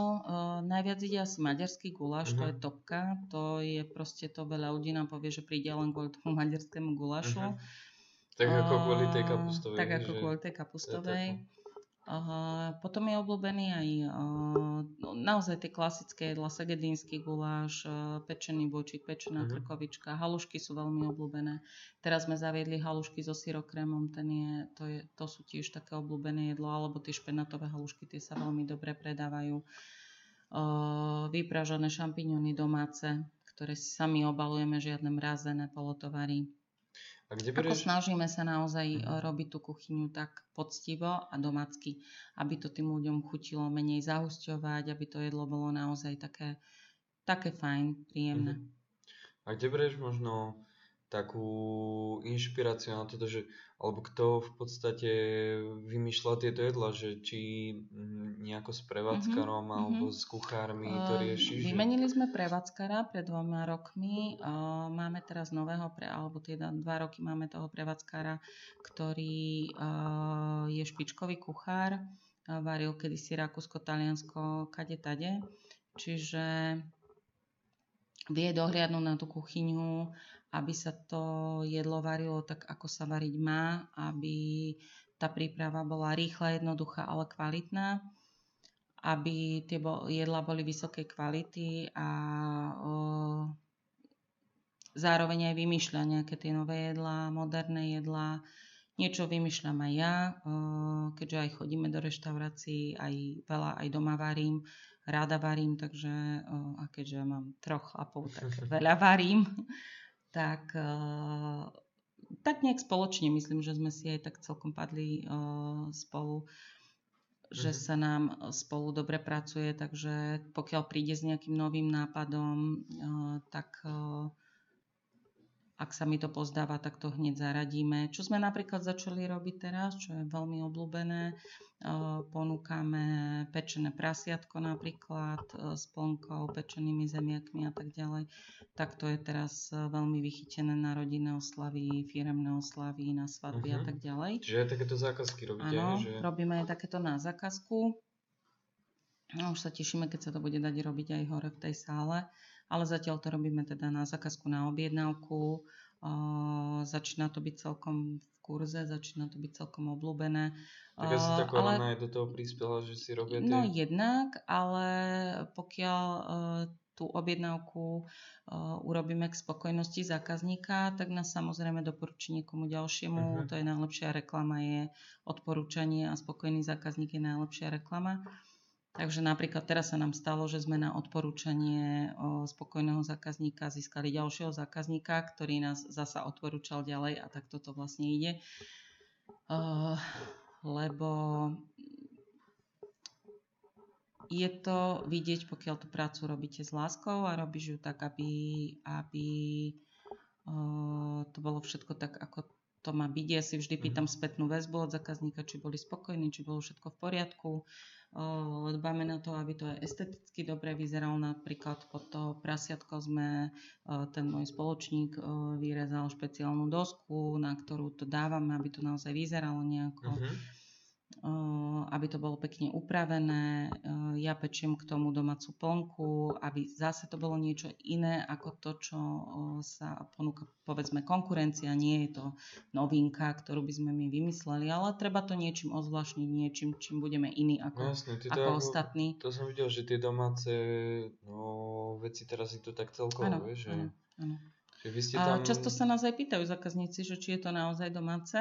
najviac ide asi maďarský guláš, to Mhm. je topka. To je proste to veľa ľudí nám povie, že príde len kvôli tomu maďarskému gulášu. Mhm. Tak ako kvôli tej Uh, kapustovej. Tak ako že kvôli tej to kapustovej. také. Uh, potom je obľúbený aj uh, naozaj tie klasické jedla, segedínsky guláš, uh, pečený bočík, pečená Mhm. krkovička, halušky sú veľmi obľúbené. Teraz sme zaviedli halušky so syrokrémom, ten je, to, je, to sú tiež také obľúbené jedlo, alebo tie špenátové halušky, tie sa veľmi dobre predávajú. Uh, vypražané šampiňony domáce, ktoré si sami obalujeme, žiadne mrazené polotovary. A kde Ako berieš? snažíme sa naozaj e, robiť tú kuchyňu tak poctivo a domácky, aby to tým ľuďom chutilo menej zahusťovať, aby to jedlo bolo naozaj také, také fajn, príjemné. Mhm. A kde berieš možno takú inšpiráciu na toto, že alebo kto v podstate vymýšľa tieto jedla, že či mm, nejako s prevádzkarom Mhm, alebo mhm. s kuchármi to Ehm, rieši, že... Vymenili sme prevádzkara pred dvoma rokmi. Ehm, Máme teraz nového, pre, alebo teda dva roky máme toho prevádzkara, ktorý ehm, je špičkový kuchár. Varil kedysi Rakúsko, Taliansko, kade tade. Čiže vie dohliadnúť na tú kuchyňu, aby sa to jedlo varilo tak, ako sa variť má, aby tá príprava bola rýchla, jednoduchá, ale kvalitná aby tie jedlá boli vysokej kvality a o, zároveň aj vymýšľa nejaké tie nové jedlá, moderné jedlá. Niečo vymýšľam aj ja, o, keďže aj chodíme do reštaurácií, aj veľa aj doma varím, ráda varím, takže o, a keďže mám troch chlapov, tak veľa varím. Tak, o, tak nejak spoločne myslím, že sme si aj tak celkom padli o, spolu že Mhm. sa nám spolu dobre pracuje, takže pokiaľ príde s nejakým novým nápadom, eh, tak eh, ak sa mi to pozdáva, tak to hneď zaradíme. Čo sme napríklad začali robiť teraz, čo je veľmi obľúbené, eh, ponúkame pečené prasiatko napríklad eh, s plnkou, pečenými zemiakmi a tak ďalej. Tak to je teraz eh, veľmi vychytené na rodinné oslavy, firemné oslavy, na svadby a Mhm. tak ďalej. Čiže aj takéto zákazky robíte, Áno, že... robíme aj takéto na zákazku. No, už sa tešíme, keď sa to bude dať robiť aj hore v tej sále. Ale zatiaľ to robíme teda na zákazku na objednávku. O, začína to byť celkom v kurze, začína to byť celkom obľúbené. Tak asi tá korona aj do toho prispela, že si robia tie... No jednak, ale pokiaľ e, tú objednávku e, urobíme k spokojnosti zákazníka, tak nás samozrejme doporučí niekomu ďalšiemu. Mhm. To je najlepšia reklama, je odporúčanie a spokojný zákazník je najlepšia reklama. Takže napríklad teraz sa nám stalo, že sme na odporúčanie spokojného zákazníka získali ďalšieho zákazníka, ktorý nás zasa odporúčal ďalej a tak toto vlastne ide. Lebo je to vidieť, pokiaľ tú prácu robíte s láskou a robíš ju tak, aby, aby to bolo všetko tak, ako to má byť. Ja si vždy pýtam spätnú väzbu od zákazníka, či boli spokojní, či bolo všetko v poriadku. Dbáme na to, aby to aj esteticky dobre vyzeralo. Napríklad pod to prasiatko sme, ten môj spoločník vyrezal špeciálnu dosku, na ktorú to dávame, aby to naozaj vyzeralo nejako Mhm. Aby to bolo pekne upravené. Ja pečiem k tomu domácu plnku, aby zase to bolo niečo iné ako to, čo sa ponúka povedzme konkurencia. Nie je to novinka, ktorú by sme my vymysleli, ale treba to niečím ozvláštniť, niečím, čím budeme iní No ako, jasne, ty to, ako ako, ostatní. to som videl, že tie domáce no, veci teraz si to tak celkovo, vieš, že, áno, áno. že vy ste A tam... často sa nás aj pýtajú zákazníci, že či je to naozaj domáce.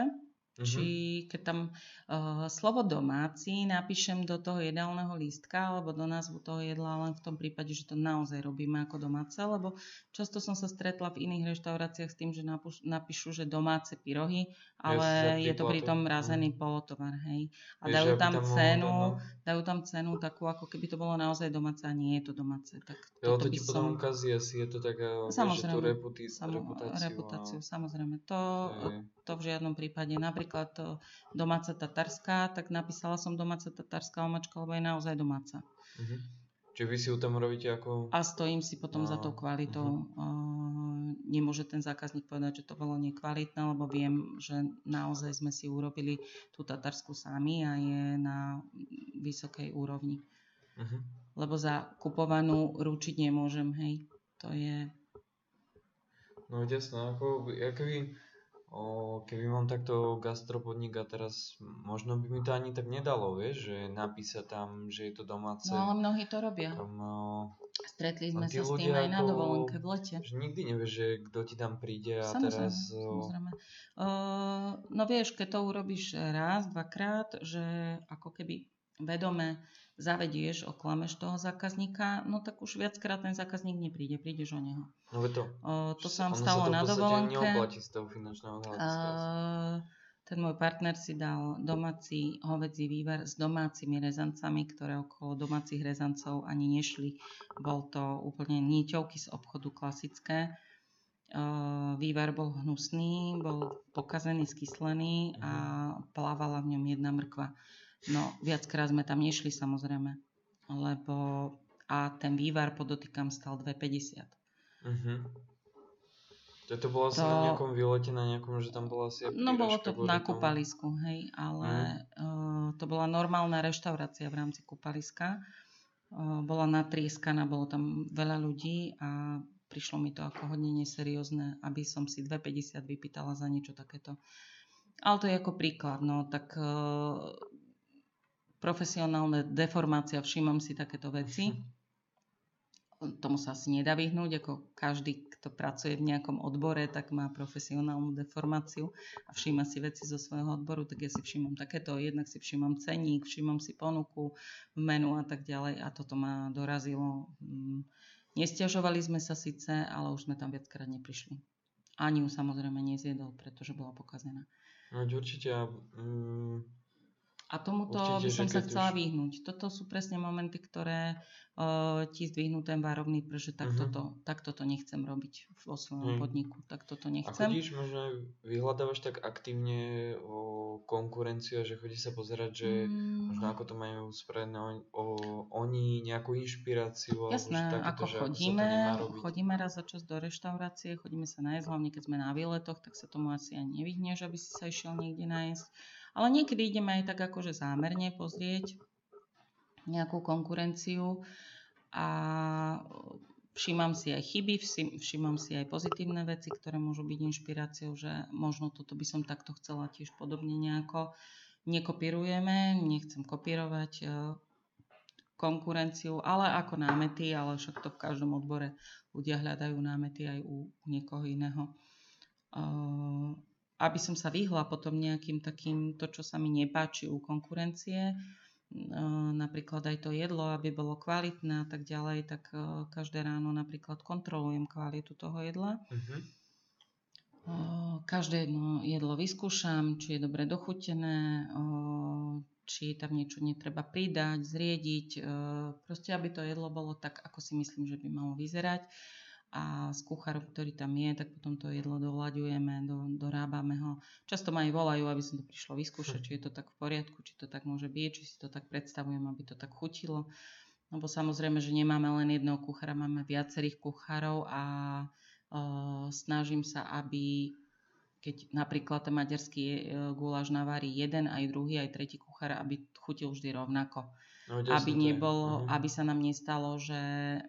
Mhm. Či keď tam uh, slovo domáci napíšem do toho jedálneho lístka alebo do názvu toho jedla len v tom prípade, že to naozaj robíme ako domáce, lebo často som sa stretla v iných reštauráciách s tým, že napíš, napíšu, že domáce pyrohy, ale za je to pritom mrazený polotovar, hej. A Vieš, dajú tam tam cenu, no. dajú tam cenu takú, ako keby to bolo naozaj domáce a nie je to domáce. Tak Jo, to ti potom som... ukazí, asi je to taká, že tú Samozrejme, Samo, reputáciu. reputáciu, samozrejme. To, je- to v žiadnom prípade. Napríklad to domáca tatarská, tak napísala som domáca tatarská omačka, lebo je naozaj domáca. Mhm. Čiže vy si ju tam robíte ako... A stojím si potom za No, tou kvalitou. Uh, nemôže ten zákazník povedať, že to bolo nekvalitné, lebo viem, že naozaj sme si urobili tú tatarsku sami a je na vysokej úrovni. Uh-huh. Lebo za kupovanú ručiť nemôžem, hej. To je... No jasné, ako, keby, o, keby mám takto gastropodnik a teraz možno by mi to ani tak nedalo, vieš, že napísať tam, že je to domáce. No ale mnohí to robia. Tam, o, Stretli sme sa s tým aj na dovolenke v lete. Že nikdy nevieš, že kto ti tam príde a samozrejme, teraz... Samozrejme. Uh, no vieš, keď to urobíš raz, dvakrát, že ako keby vedome zavedieš, oklameš toho zákazníka, no tak už viackrát ten zákazník nepríde, prídeš o neho. No to, uh, to sa vám stalo na dovolenke. z toho finančného uh, ten môj partner si dal domáci hovedzí vývar s domácimi rezancami, ktoré okolo domácich rezancov ani nešli. Bol to úplne níťovky z obchodu klasické. Vývar bol hnusný, bol pokazený, skyslený a mhm. plávala v ňom jedna mrkva. No, viackrát sme tam nešli samozrejme, lebo a ten vývar podotýkam stal 2,50. Uh-huh. To, to bolo to... na nejakom výlete, na nejakom, že tam bola asi No bolo to na kúpalisku, hej, ale mm. uh, to bola normálna reštaurácia v rámci kúpaliska. Uh, bola natrieskaná, bolo tam veľa ľudí a prišlo mi to ako hodne neseriózne, aby som si 2,50 vypýtala za niečo takéto. Ale to je ako príklad, no tak uh, profesionálne deformácia, všímam si takéto veci. Tomu sa asi nedá vyhnúť, ako každý, kto pracuje v nejakom odbore, tak má profesionálnu deformáciu a všíma si veci zo svojho odboru, tak ja si všímam takéto, jednak si všímam ceník, všímam si ponuku menu a tak ďalej a toto ma dorazilo. Mm, nestiažovali sme sa síce, ale už sme tam viackrát neprišli. Ani ju samozrejme nezjedol, pretože bola pokazená. No určite. Mm, a tomuto Určite, by som sa chcela už... vyhnúť. Toto sú presne momenty, ktoré uh, ti zdvihnú ten varovný prst, že takto, uh-huh. to, takto to nechcem robiť vo svojom uh-huh. podniku. Takto to nechcem. A chodíš možno, vyhľadávaš tak aktívne o konkurenciu, že chodíš sa pozerať, že mm. možno ako to majú spravené o, o, oni, nejakú inšpiráciu. Jasné, takéto, ako že chodíme, ako chodíme raz za čas do reštaurácie, chodíme sa nájsť, hlavne keď sme na výletoch, tak sa tomu asi ani nevyhneš, aby si sa išiel niekde nájsť ale niekedy ideme aj tak akože zámerne pozrieť nejakú konkurenciu a všímam si aj chyby, všímam si aj pozitívne veci, ktoré môžu byť inšpiráciou, že možno toto by som takto chcela tiež podobne nejako. Nekopírujeme, nechcem kopírovať e, konkurenciu, ale ako námety, ale však to v každom odbore ľudia hľadajú námety aj u niekoho iného. E, aby som sa vyhla potom nejakým takým, to čo sa mi nepáči u konkurencie, napríklad aj to jedlo, aby bolo kvalitné a tak ďalej, tak e, každé ráno napríklad kontrolujem kvalitu toho jedla. Uh-huh. Každé jedlo vyskúšam, či je dobre dochutené, či tam niečo netreba pridať, zriediť, e, proste aby to jedlo bolo tak, ako si myslím, že by malo vyzerať a s kuchárom, ktorý tam je, tak potom to jedlo doľaďujeme, do, dorábame ho. Často ma aj volajú, aby som to prišlo vyskúšať, či je to tak v poriadku, či to tak môže byť, či si to tak predstavujem, aby to tak chutilo. Lebo samozrejme, že nemáme len jedného kuchára, máme viacerých kuchárov a uh, snažím sa, aby keď napríklad ten maďarský uh, guláš navarí jeden, aj druhý, aj tretí kuchár, aby chutil vždy rovnako. No, aby, nebolo, uh-huh. aby sa nám nestalo, že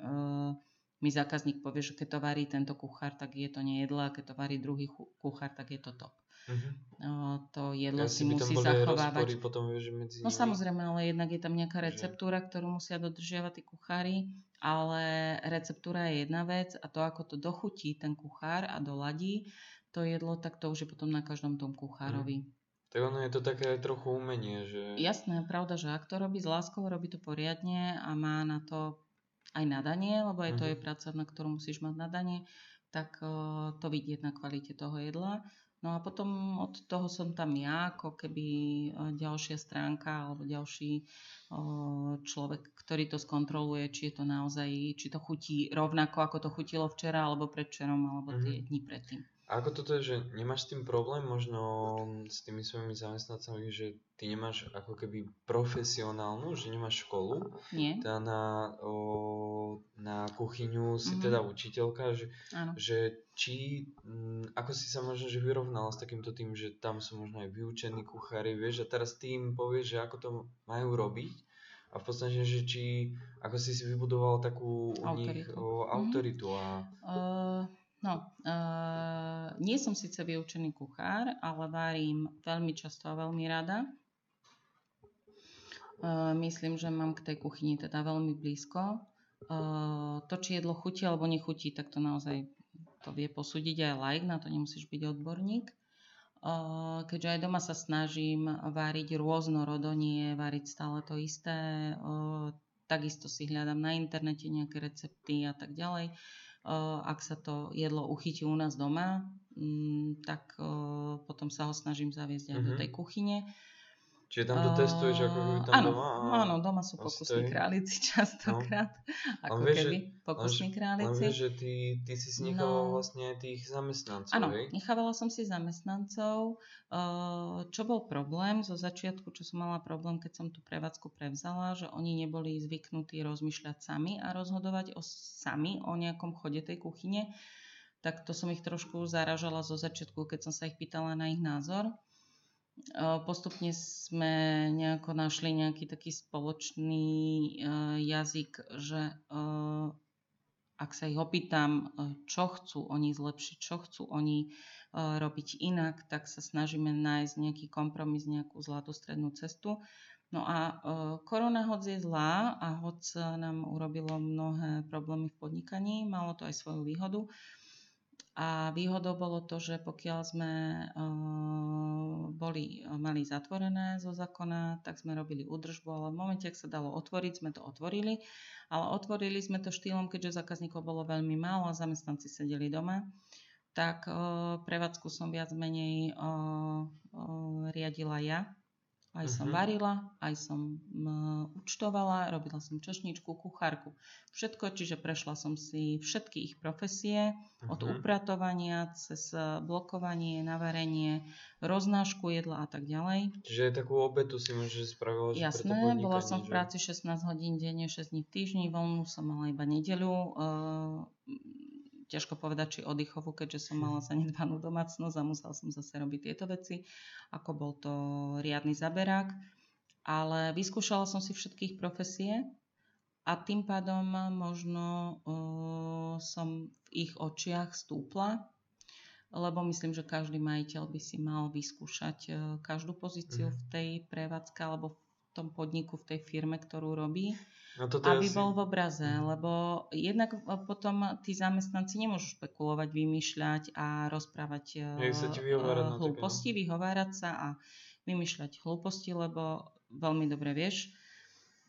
uh, mi zákazník povie, že keď to varí tento kuchár, tak je to nejedlo a keď to varí druhý kuchár, tak je to top. Uh-huh. No, to jedlo ja si musí zachovávať. Potom, vieš, medzi no samozrejme, ale jednak je tam nejaká receptúra, ktorú musia dodržiavať tí kuchári, ale receptúra je jedna vec a to, ako to dochutí ten kuchár a doladí to jedlo, tak to už je potom na každom tom kuchárovi. Uh-huh. Tak ono je to také aj trochu umenie, že... Jasné, pravda, že ak to robí s láskou, robí to poriadne a má na to aj nadanie, lebo aj to mhm. je práca, na ktorú musíš mať nadanie, tak uh, to vidieť na kvalite toho jedla. No a potom od toho som tam ja, ako keby uh, ďalšia stránka alebo ďalší uh, človek, ktorý to skontroluje, či je to naozaj, či to chutí rovnako, ako to chutilo včera alebo predčerom alebo tie mm-hmm. dni predtým. A ako toto je, že nemáš s tým problém možno s tými svojimi zamestnancami, že ty nemáš ako keby profesionálnu, že nemáš školu, Nie? teda na, o, na kuchyňu si Mhm. teda učiteľka, že, že či, m, ako si sa možno že vyrovnala s takýmto tým, že tam sú možno aj vyučení kuchári, vieš, a teraz tým povieš, že ako to majú robiť a v podstate, že či, ako si si vybudoval takú u nich Autoritu. o, Mhm. autoritu a Uh, no, uh, nie som síce vyučený kuchár, ale varím veľmi často a veľmi rada. Uh, myslím, že mám k tej kuchyni teda veľmi blízko. Uh, to, či jedlo chutí alebo nechutí, tak to naozaj to vie posúdiť aj like, na to nemusíš byť odborník. Uh, keďže aj doma sa snažím variť rôznorodo, nie variť stále to isté. Uh, takisto si hľadám na internete nejaké recepty a tak ďalej. Ak sa to jedlo uchytí u nás doma, mm, tak potom sa ho snažím zaviesť aj do Mhm. tej kuchyne. Čiže tam to testuješ ako keby tam áno, doma? A... áno, doma sú pokusní králici častokrát. Ako vieš, keby pokusní králici. vieš, že ty, ty si si nechávala No. vlastne tých zamestnancov, Áno, hej? nechávala som si zamestnancov. Čo bol problém zo začiatku, čo som mala problém, keď som tú prevádzku prevzala, že oni neboli zvyknutí rozmýšľať sami a rozhodovať o, sami o nejakom chode tej kuchyne, tak to som ich trošku zaražala zo začiatku, keď som sa ich pýtala na ich názor. Postupne sme nejako našli nejaký taký spoločný jazyk, že ak sa ich opýtam, čo chcú oni zlepšiť, čo chcú oni robiť inak, tak sa snažíme nájsť nejaký kompromis, nejakú zlatú strednú cestu. No a korona hoc je zlá a hoc nám urobilo mnohé problémy v podnikaní, malo to aj svoju výhodu. A výhodou bolo to, že pokiaľ sme uh, boli, mali zatvorené zo zákona, tak sme robili údržbu, ale v momente, ak sa dalo otvoriť, sme to otvorili. Ale otvorili sme to štýlom, keďže zákazníkov bolo veľmi málo a zamestnanci sedeli doma, tak uh, prevádzku som viac menej riadila ja. Aj som Mhm. varila, aj som m, účtovala, robila som čašničku, kuchárku. Všetko, čiže prešla som si všetky ich profesie, od Mhm. upratovania cez blokovanie, navarenie, roznášku jedla a tak ďalej. Čiže aj takú obetu si môžeš spravila, že Jasné, bola som v práci 16 hodín denne, 6 dní v týždni, voľnú som mala iba nedeľu. Uh, ťažko povedať, či oddychovú, keďže som mala zanedbanú domácnosť a musela som zase robiť tieto veci, ako bol to riadny zaberák. Ale vyskúšala som si všetkých profesie a tým pádom možno uh, som v ich očiach stúpla, lebo myslím, že každý majiteľ by si mal vyskúšať uh, každú pozíciu Mhm. v tej prevádzke alebo v tom podniku, v tej firme, ktorú robí, No toto aby asi... bol v obraze, Mhm. lebo jednak e, potom tí zamestnanci nemôžu špekulovať, vymýšľať a rozprávať e, vyhovárať také, no. hlúposti, vyhovárať sa a vymýšľať hlúposti, lebo veľmi dobre vieš,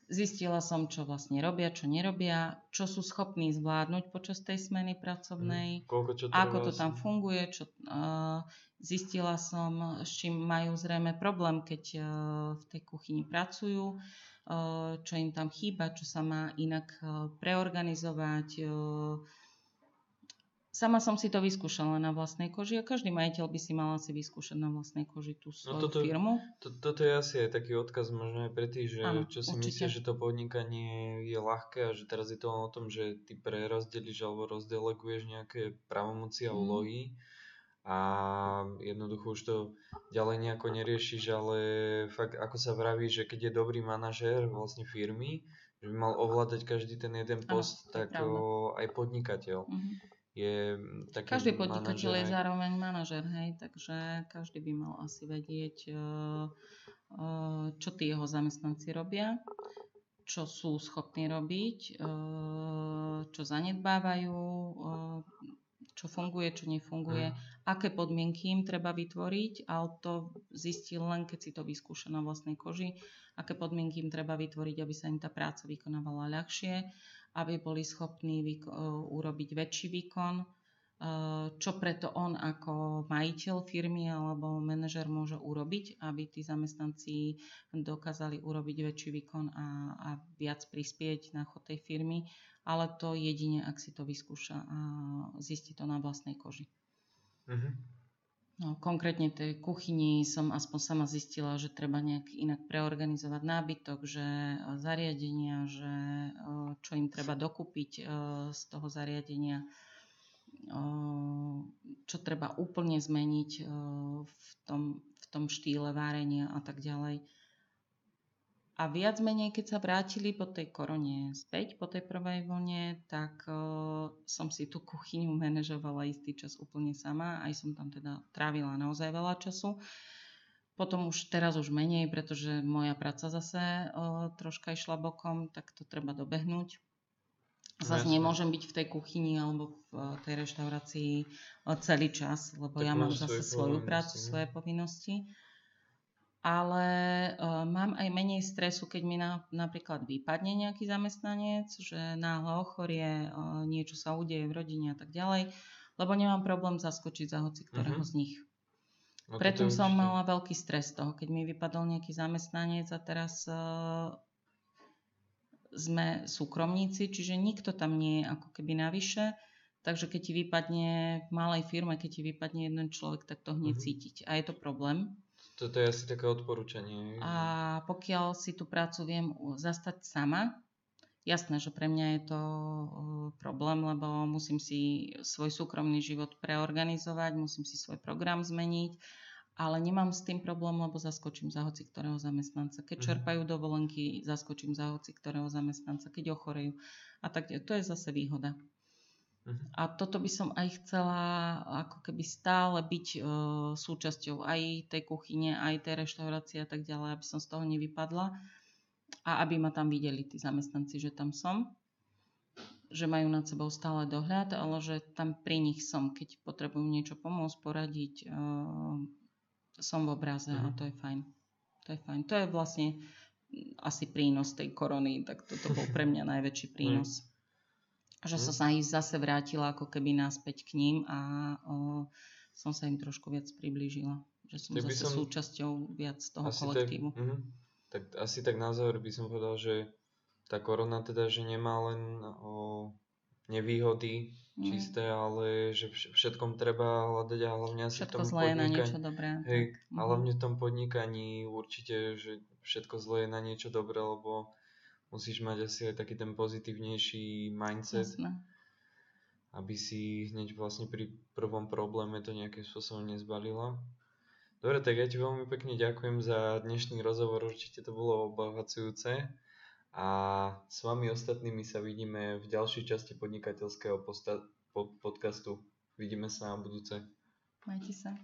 zistila som, čo vlastne robia, čo nerobia, čo sú schopní zvládnuť počas tej smeny pracovnej, Mhm. Koľko čo ako to tam funguje, čo, uh, zistila som, s čím majú zrejme problém, keď uh, v tej kuchyni pracujú, uh, čo im tam chýba, čo sa má inak preorganizovať. Sama som si to vyskúšala na vlastnej koži a každý majiteľ by si mal asi vyskúšať na vlastnej koži tú svoju toto- firmu. To, toto je asi aj taký odkaz možno aj pre tých, že Áno, čo si myslíš, že to podnikanie je ľahké a že teraz je to len o tom, že ty prerozdeliš alebo rozdeleguješ nejaké pravomoci a Mhm. úlohy a jednoducho už to ďalej nejako neriešiš, ale fakt ako sa vraví, že keď je dobrý manažér vlastne firmy, že by mal ovládať každý ten jeden post, je tak o, aj podnikateľ Mhm. je mm, taký Každý podnikateľ je zároveň manažer, hej, takže každý by mal asi vedieť, eh, eh, čo tí jeho zamestnanci robia, čo sú schopní robiť, eh, čo zanedbávajú, čo funguje, čo nefunguje, Mm. aké podmienky im treba vytvoriť, ale to zistil len, keď si to vyskúša na vlastnej koži, aké podmienky im treba vytvoriť, aby sa im tá práca vykonávala ľahšie, aby boli schopní vyko- urobiť väčší výkon, čo preto on ako majiteľ firmy alebo manažer môže urobiť, aby tí zamestnanci dokázali urobiť väčší výkon a, a viac prispieť na chod tej firmy, ale to jedine, ak si to vyskúša a zistí to na vlastnej koži. Mhm. No, konkrétne tej kuchyni som aspoň sama zistila, že treba nejak inak preorganizovať nábytok, že e, zariadenia, že e, čo im treba dokúpiť z toho zariadenia, čo treba úplne zmeniť v tom, v tom štýle várenia a tak ďalej. A viac menej, keď sa vrátili po tej korone späť, po tej prvej vlne, tak uh, som si tú kuchyňu manažovala istý čas úplne sama. Aj som tam teda trávila naozaj veľa času. Potom už teraz už menej, pretože moja práca zase uh, troška išla bokom, tak to treba dobehnúť. Zase nemôžem byť v tej kuchyni alebo v tej reštaurácii celý čas, lebo tak ja mám zase svoju prácu, svoje povinnosti ale uh, mám aj menej stresu, keď mi na, napríklad vypadne nejaký zamestnanec, že náhle ochorie, uh, niečo sa udeje v rodine a tak ďalej, lebo nemám problém zaskočiť za hoci ktorého uh-huh. z nich. No, Predtým som mala veľký stres toho, keď mi vypadol nejaký zamestnanec a teraz uh, sme súkromníci, čiže nikto tam nie je ako keby navyše. Takže keď ti vypadne v malej firme, keď ti vypadne jeden človek, tak to hneď uh-huh. cítiť. A je to problém. Toto je asi také odporúčanie. A pokiaľ si tú prácu viem zastať sama, jasné, že pre mňa je to problém, lebo musím si svoj súkromný život preorganizovať, musím si svoj program zmeniť, ale nemám s tým problém, lebo zaskočím za hoci ktorého zamestnanca. Keď mhm. čerpajú dovolenky, zaskočím za hoci ktorého zamestnanca, keď ochorejú. A tak to je zase výhoda. A toto by som aj chcela ako keby stále byť e, súčasťou aj tej kuchyne, aj tej reštaurácie a tak ďalej, aby som z toho nevypadla a aby ma tam videli tí zamestnanci, že tam som že majú nad sebou stále dohľad, ale že tam pri nich som, keď potrebujú niečo pomôcť, poradiť, e, som v obraze uh-huh. a mhm. to je fajn. To je fajn. To je vlastne asi prínos tej korony, tak toto bol pre mňa najväčší prínos. Uh-huh že som sa ich zase vrátila ako keby naspäť k ním a o, som sa im trošku viac priblížila. Že som tak zase som... súčasťou viac toho asi kolektívu. Tak, uh-huh. tak asi tak na záver by som povedal, že tá korona teda, že nemá len o nevýhody mm. čisté, ale že všetkom treba hľadať a hlavne asi všetko v tom zlé podnikaní. na niečo dobré. Hej, mm. hlavne v tom podnikaní určite, že všetko zlé je na niečo dobré, lebo musíš mať asi aj taký ten pozitívnejší mindset, Jasne. aby si hneď vlastne pri prvom probléme to nejakým spôsobom nezbalila. Dobre, tak ja ti veľmi pekne ďakujem za dnešný rozhovor, určite to bolo obohacujúce a s vami ostatnými sa vidíme v ďalšej časti podnikateľského podcastu. Vidíme sa na budúce. Majte sa.